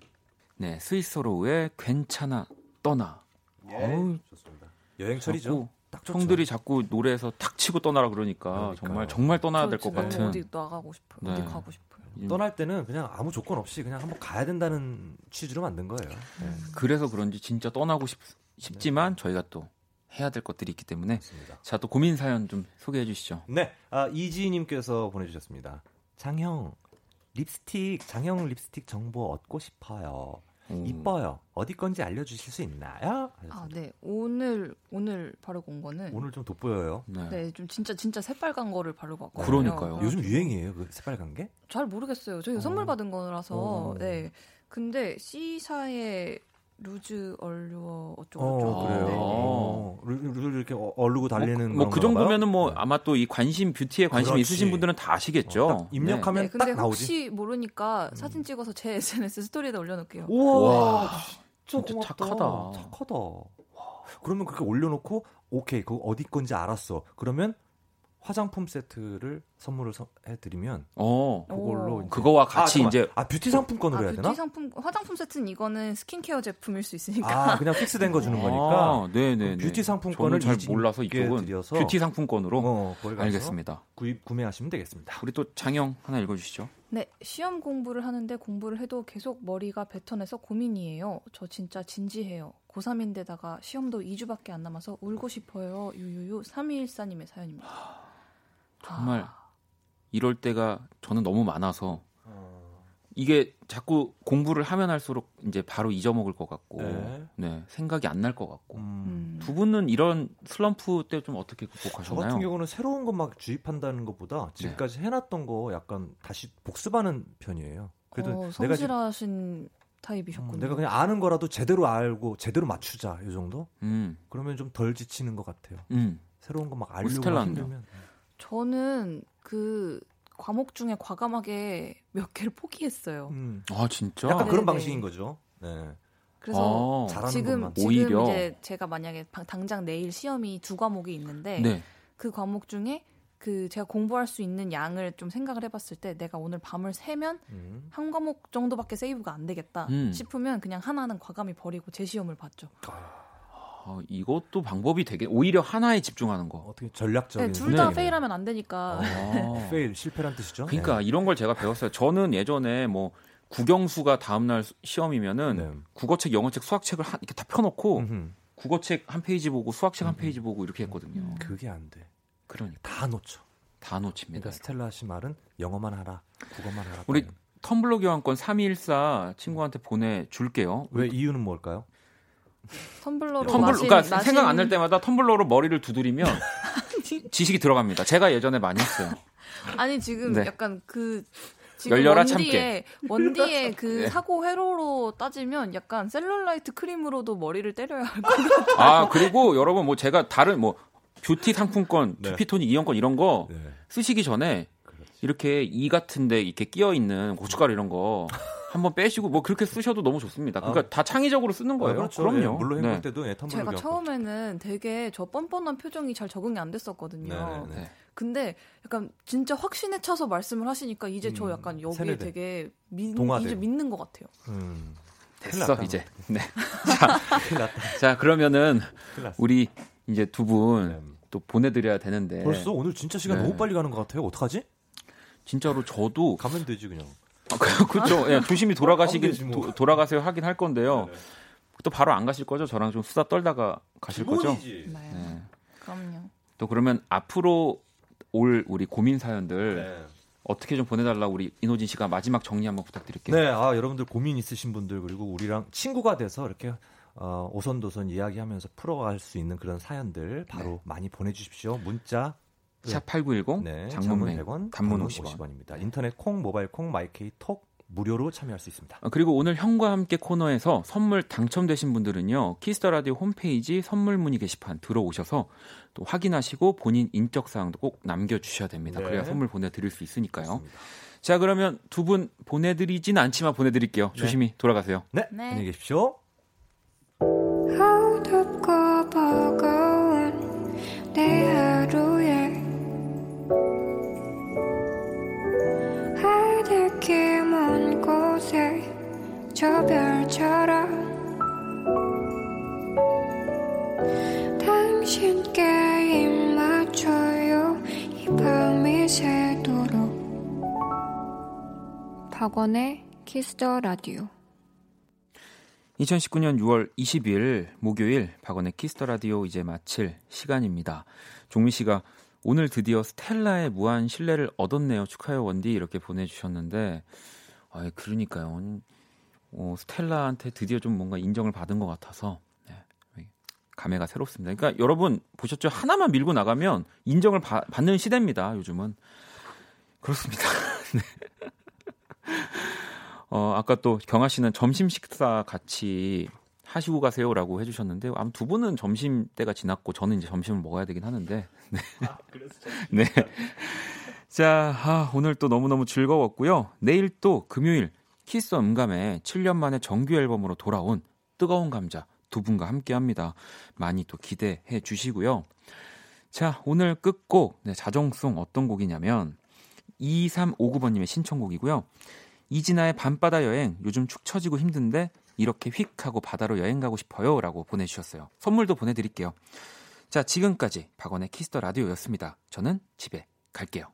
네, 스위스로우의 괜찮아 떠나. 예, 어우, 좋습니다. 여행철이죠. 형들이 자꾸 노래에서 탁 치고 떠나라 그러니까 그러니까요. 정말 정말 떠나야 저될것 같은. 어디 나가고 싶어요. 어디 네. 가고 싶어요. 음, 떠날 때는 그냥 아무 조건 없이 그냥 한번 가야 된다는 취지로 만든 거예요. 네, 그래서 그런지 진짜 떠나고 싶, 싶지만 저희가 또 해야 될 것들이 있기 때문에 맞습니다. 자 또 고민 사연 좀 소개해 주시죠. 네, 아, 이지희 님께서 보내 주셨습니다. 장형 립스틱, 장형 립스틱 정보 얻고 싶어요. 오. 이뻐요. 어디 건지 알려주실 수 있나요? 아, 네. 오늘 오늘 바르고 온 거는 오늘 좀 돋보여요. 네. 네, 좀 진짜 진짜 새빨간 거를 바르고 왔거든요. 그러니까요. 요즘 유행이에요, 그 새빨간 게? 잘 모르겠어요. 저희 어. 선물 받은 거라서. 어. 네. 근데 C사의 Rouge Allure 어쩌고 어, 저쩌고. 그래요. 네. 어, 루- 루- 이렇게 어- 얼르고 달래는 뭐 그? 정도면은 뭐 네. 아마 또 이 관심 뷰티에 관심 이 그렇지. 있으신 분들은 다 아시겠죠. 어, 딱 입력하면 네, 근데 딱 나오지. 혹시 모르니까 사진 찍어서 제 SNS 스토리에다 올려놓을게요. 우와, 와, 진짜, 진짜 고맙다. 착하다. 착하다. 그러면 그렇게 올려놓고 오케이, 그거 어디 건지 알았어. 그러면 화장품 세트를 선물을 서- 해드리면 어, 그걸로 그거와 아, 같이 잠깐만. 이제 아 뷰티 상품권으로 아, 해야 뷰티 되나? 상품 화장품 세트는 이거는 스킨케어 제품일 수 있으니까. 아 그냥 fix된 거 주는 거니까 아, 네네. 뷰티 상품권을 잘 이- 몰라서 이쪽은 드려서 뷰티 상품권으로 어, 가서 알겠습니다. 구입 구매하시면 되겠습니다. 우리 또 장영 하나 읽어주시죠. 네, 시험 공부를 하는데 공부를 해도 계속 머리가 뱉어내서 고민이에요. 저 진짜 진지해요. 고3인데다가 시험도 2주밖에 안 남아서 울고 싶어요. 유유유 3214님의 사연입니다. 정말 이럴 때가 저는 너무 많아서 어, 이게 자꾸 공부를 하면 할수록 이제 바로 잊어먹을 것 같고 네. 네, 생각이 안 날 것 같고 음. 음. 두 분은 이런 슬럼프 때 좀 어떻게 저 극복하셨나요? 같은 경우는 새로운 것 막 주입한다는 것보다 지금까지 해놨던 거 약간 다시 복습하는 편이에요. 그래도 어, 내가 지- 성실하신 타입이셨군요. 음, 내가 그냥 아는 거라도 제대로 알고 제대로 맞추자 이 정도. 음, 그러면 좀 덜 지치는 것 같아요. 음. 새로운 거 막 알려고? 힘들면. 저는 그 과목 중에 과감하게 몇 개를 포기했어요. 음. 아 진짜? 약간 네, 그런 네. 방식인 거죠. 네. 그래서 아, 지금. 지금 오히려. 이제 제가 만약에 방- 당장 내일 시험이 두 과목이 있는데 네. 그 과목 중에 그 제가 공부할 수 있는 양을 좀 생각을 해봤을 때 내가 오늘 밤을 새면 음. 한 과목 정도밖에 세이브가 안 되겠다 음. 싶으면 그냥 하나는 과감히 버리고 제 시험을 봤죠. 아, 이것도 방법이 되게 오히려 하나에 집중하는 거. 어떻게 전략적인. 네, 둘다 네. 페일하면 안 되니까 아. 페일 실패란 뜻이죠. 그러니까 네. 이런 걸 제가 배웠어요. 저는 예전에 뭐 국영수가 다음날 수- 시험이면은 네. 국어책, 영어책, 수학책을 한- 이렇게 다 펴놓고 음흠. 국어책 한 페이지 보고 수학책 한 음. 페이지 보고 이렇게 했거든요. 그게 안 돼. 그러니까 다 놓쳐. 다 놓칩니다. 그러니까 스텔라 씨 말은 영어만 하라, 국어만 하라. 우리 텀블러 교환권 3214 친구한테 보내줄게요. 왜 이유는 뭘까요? 텀블러로 텀블러, 마신, 그러니까 마신- 생각 안 날 때마다 텀블러로 머리를 두드리면 지식이 들어갑니다. 제가 예전에 많이 했어요. 아니 지금 네. 약간 그 지금 열려라 원디의 원디의 그 네. 사고 회로로 따지면 약간 셀룰라이트 크림으로도 머리를 때려야 할 것 같아요. 아 그리고 여러분 뭐 제가 다른 뭐 뷰티 상품권, 네. 두피 토닉 이용권 이런 거 네. 쓰시기 전에 그렇지. 이렇게 이 같은 데 이렇게 끼어 있는 고춧가루 이런 거 한번 빼시고 뭐 그렇게 쓰셔도 너무 좋습니다. 그러니까 다 창의적으로 쓰는 거예요. 아, 그렇죠. 럼요 예, 물로 헹굴 네. 때도 예, 제가 교환권. 처음에는 되게 저 뻔뻔한 표정이 잘 적응이 안 됐었거든요. 네네네. 네. 근데 약간 진짜 확신에 차서 말씀을 하시니까 이제 저 음, 약간 여기에 세뇌돼. 되게 믿. 이제 믿는 것 같아요. 음. 됐어. 이제. 네. 큰일 났다. 자 그러면은. 우리 이제 두 분또 네. 보내드려야 되는데 벌써 오늘 진짜 시간 네. 너무 빨리 가는 것 같아요. 어떡하지? 진짜로 저도 가면 되지 그냥. 그- 그렇죠. 예, 조심히 돌아가시긴 되지, 뭐. 도- 돌아가세요 하긴 할 건데요. 네, 네. 또 바로 안 가실 거죠? 저랑 좀 수다 떨다가 가실 거죠? 기본이지. 네. 네. 그럼요. 또 그러면 앞으로 올 우리 고민 사연들 네. 어떻게 좀 보내달라 고 우리 이노진 씨가 마지막 정리 한번 부탁드릴게요. 네, 아 여러분들 고민 있으신 분들 그리고 우리랑 친구가 돼서 이렇게 어, 오순도순 이야기하면서 풀어갈 수 있는 그런 사연들 바로 많이 보내주십시오. 문자 샵8910 네, 장문 장문 100원, 100원, 단문 단문 50원. 50원 입니다. 인터넷 콩, 모바일 콩, 마이K 톡 무료로 참여할 수 있습니다. 어, 그리고 오늘 형과 함께 코너에서 선물 당첨되신 분들은요. 키스 더 라디오 홈페이지 선물 문의 게시판 들어오셔서 또 확인하시고 본인 인적 사항도 꼭 남겨 주셔야 됩니다. 네. 그래야 선물 보내 드릴 수 있으니까요. 좋습니다. 자, 그러면 두 분 보내 드리진 않지만 보내 드릴게요. 조심히 돌아가세요. 네, 네. 안녕히 계십시오. 박원의 키스 더 라디오 2019년 6월 20일 목요일 박원의 키스 더 라디오 이제 마칠 시간입니다. 종민 씨가 오늘 드디어 스텔라의 무한 신뢰를 얻었네요. 축하해요 원디 이렇게 보내주셨는데, 아 그러니까요. 어, 스텔라한테 드디어 좀 뭔가 인정을 받은 것 같아서 네, 감회가 새롭습니다. 그러니까 여러분 보셨죠? 하나만 밀고 나가면 인정을 바- 받는 시대입니다. 요즘은 그렇습니다. 네. 어, 아까 또 경아 씨는 점심 식사 같이 하시고 가세요라고 해주셨는데 아무 두 분은 점심 때가 지났고 저는 이제 점심을 먹어야 되긴 하는데 네. 네. 자, 아, 오늘 또 너무너무 즐거웠고요. 내일 또 금요일 키스 음감에 7년 만에 정규 앨범으로 돌아온 뜨거운 감자 두 분과 함께 합니다. 많이 또 기대해 주시고요. 자, 오늘 끝곡 네, 자정송 어떤 곡이냐면 2359번님의 신청곡이고요. 이진아의 밤바다 여행 요즘 축 처지고 힘든데 이렇게 휙 하고 바다로 여행 가고 싶어요 라고 보내주셨어요. 선물도 보내드릴게요. 자 지금까지 박원의 키스 더 라디오였습니다. 저는 집에 갈게요.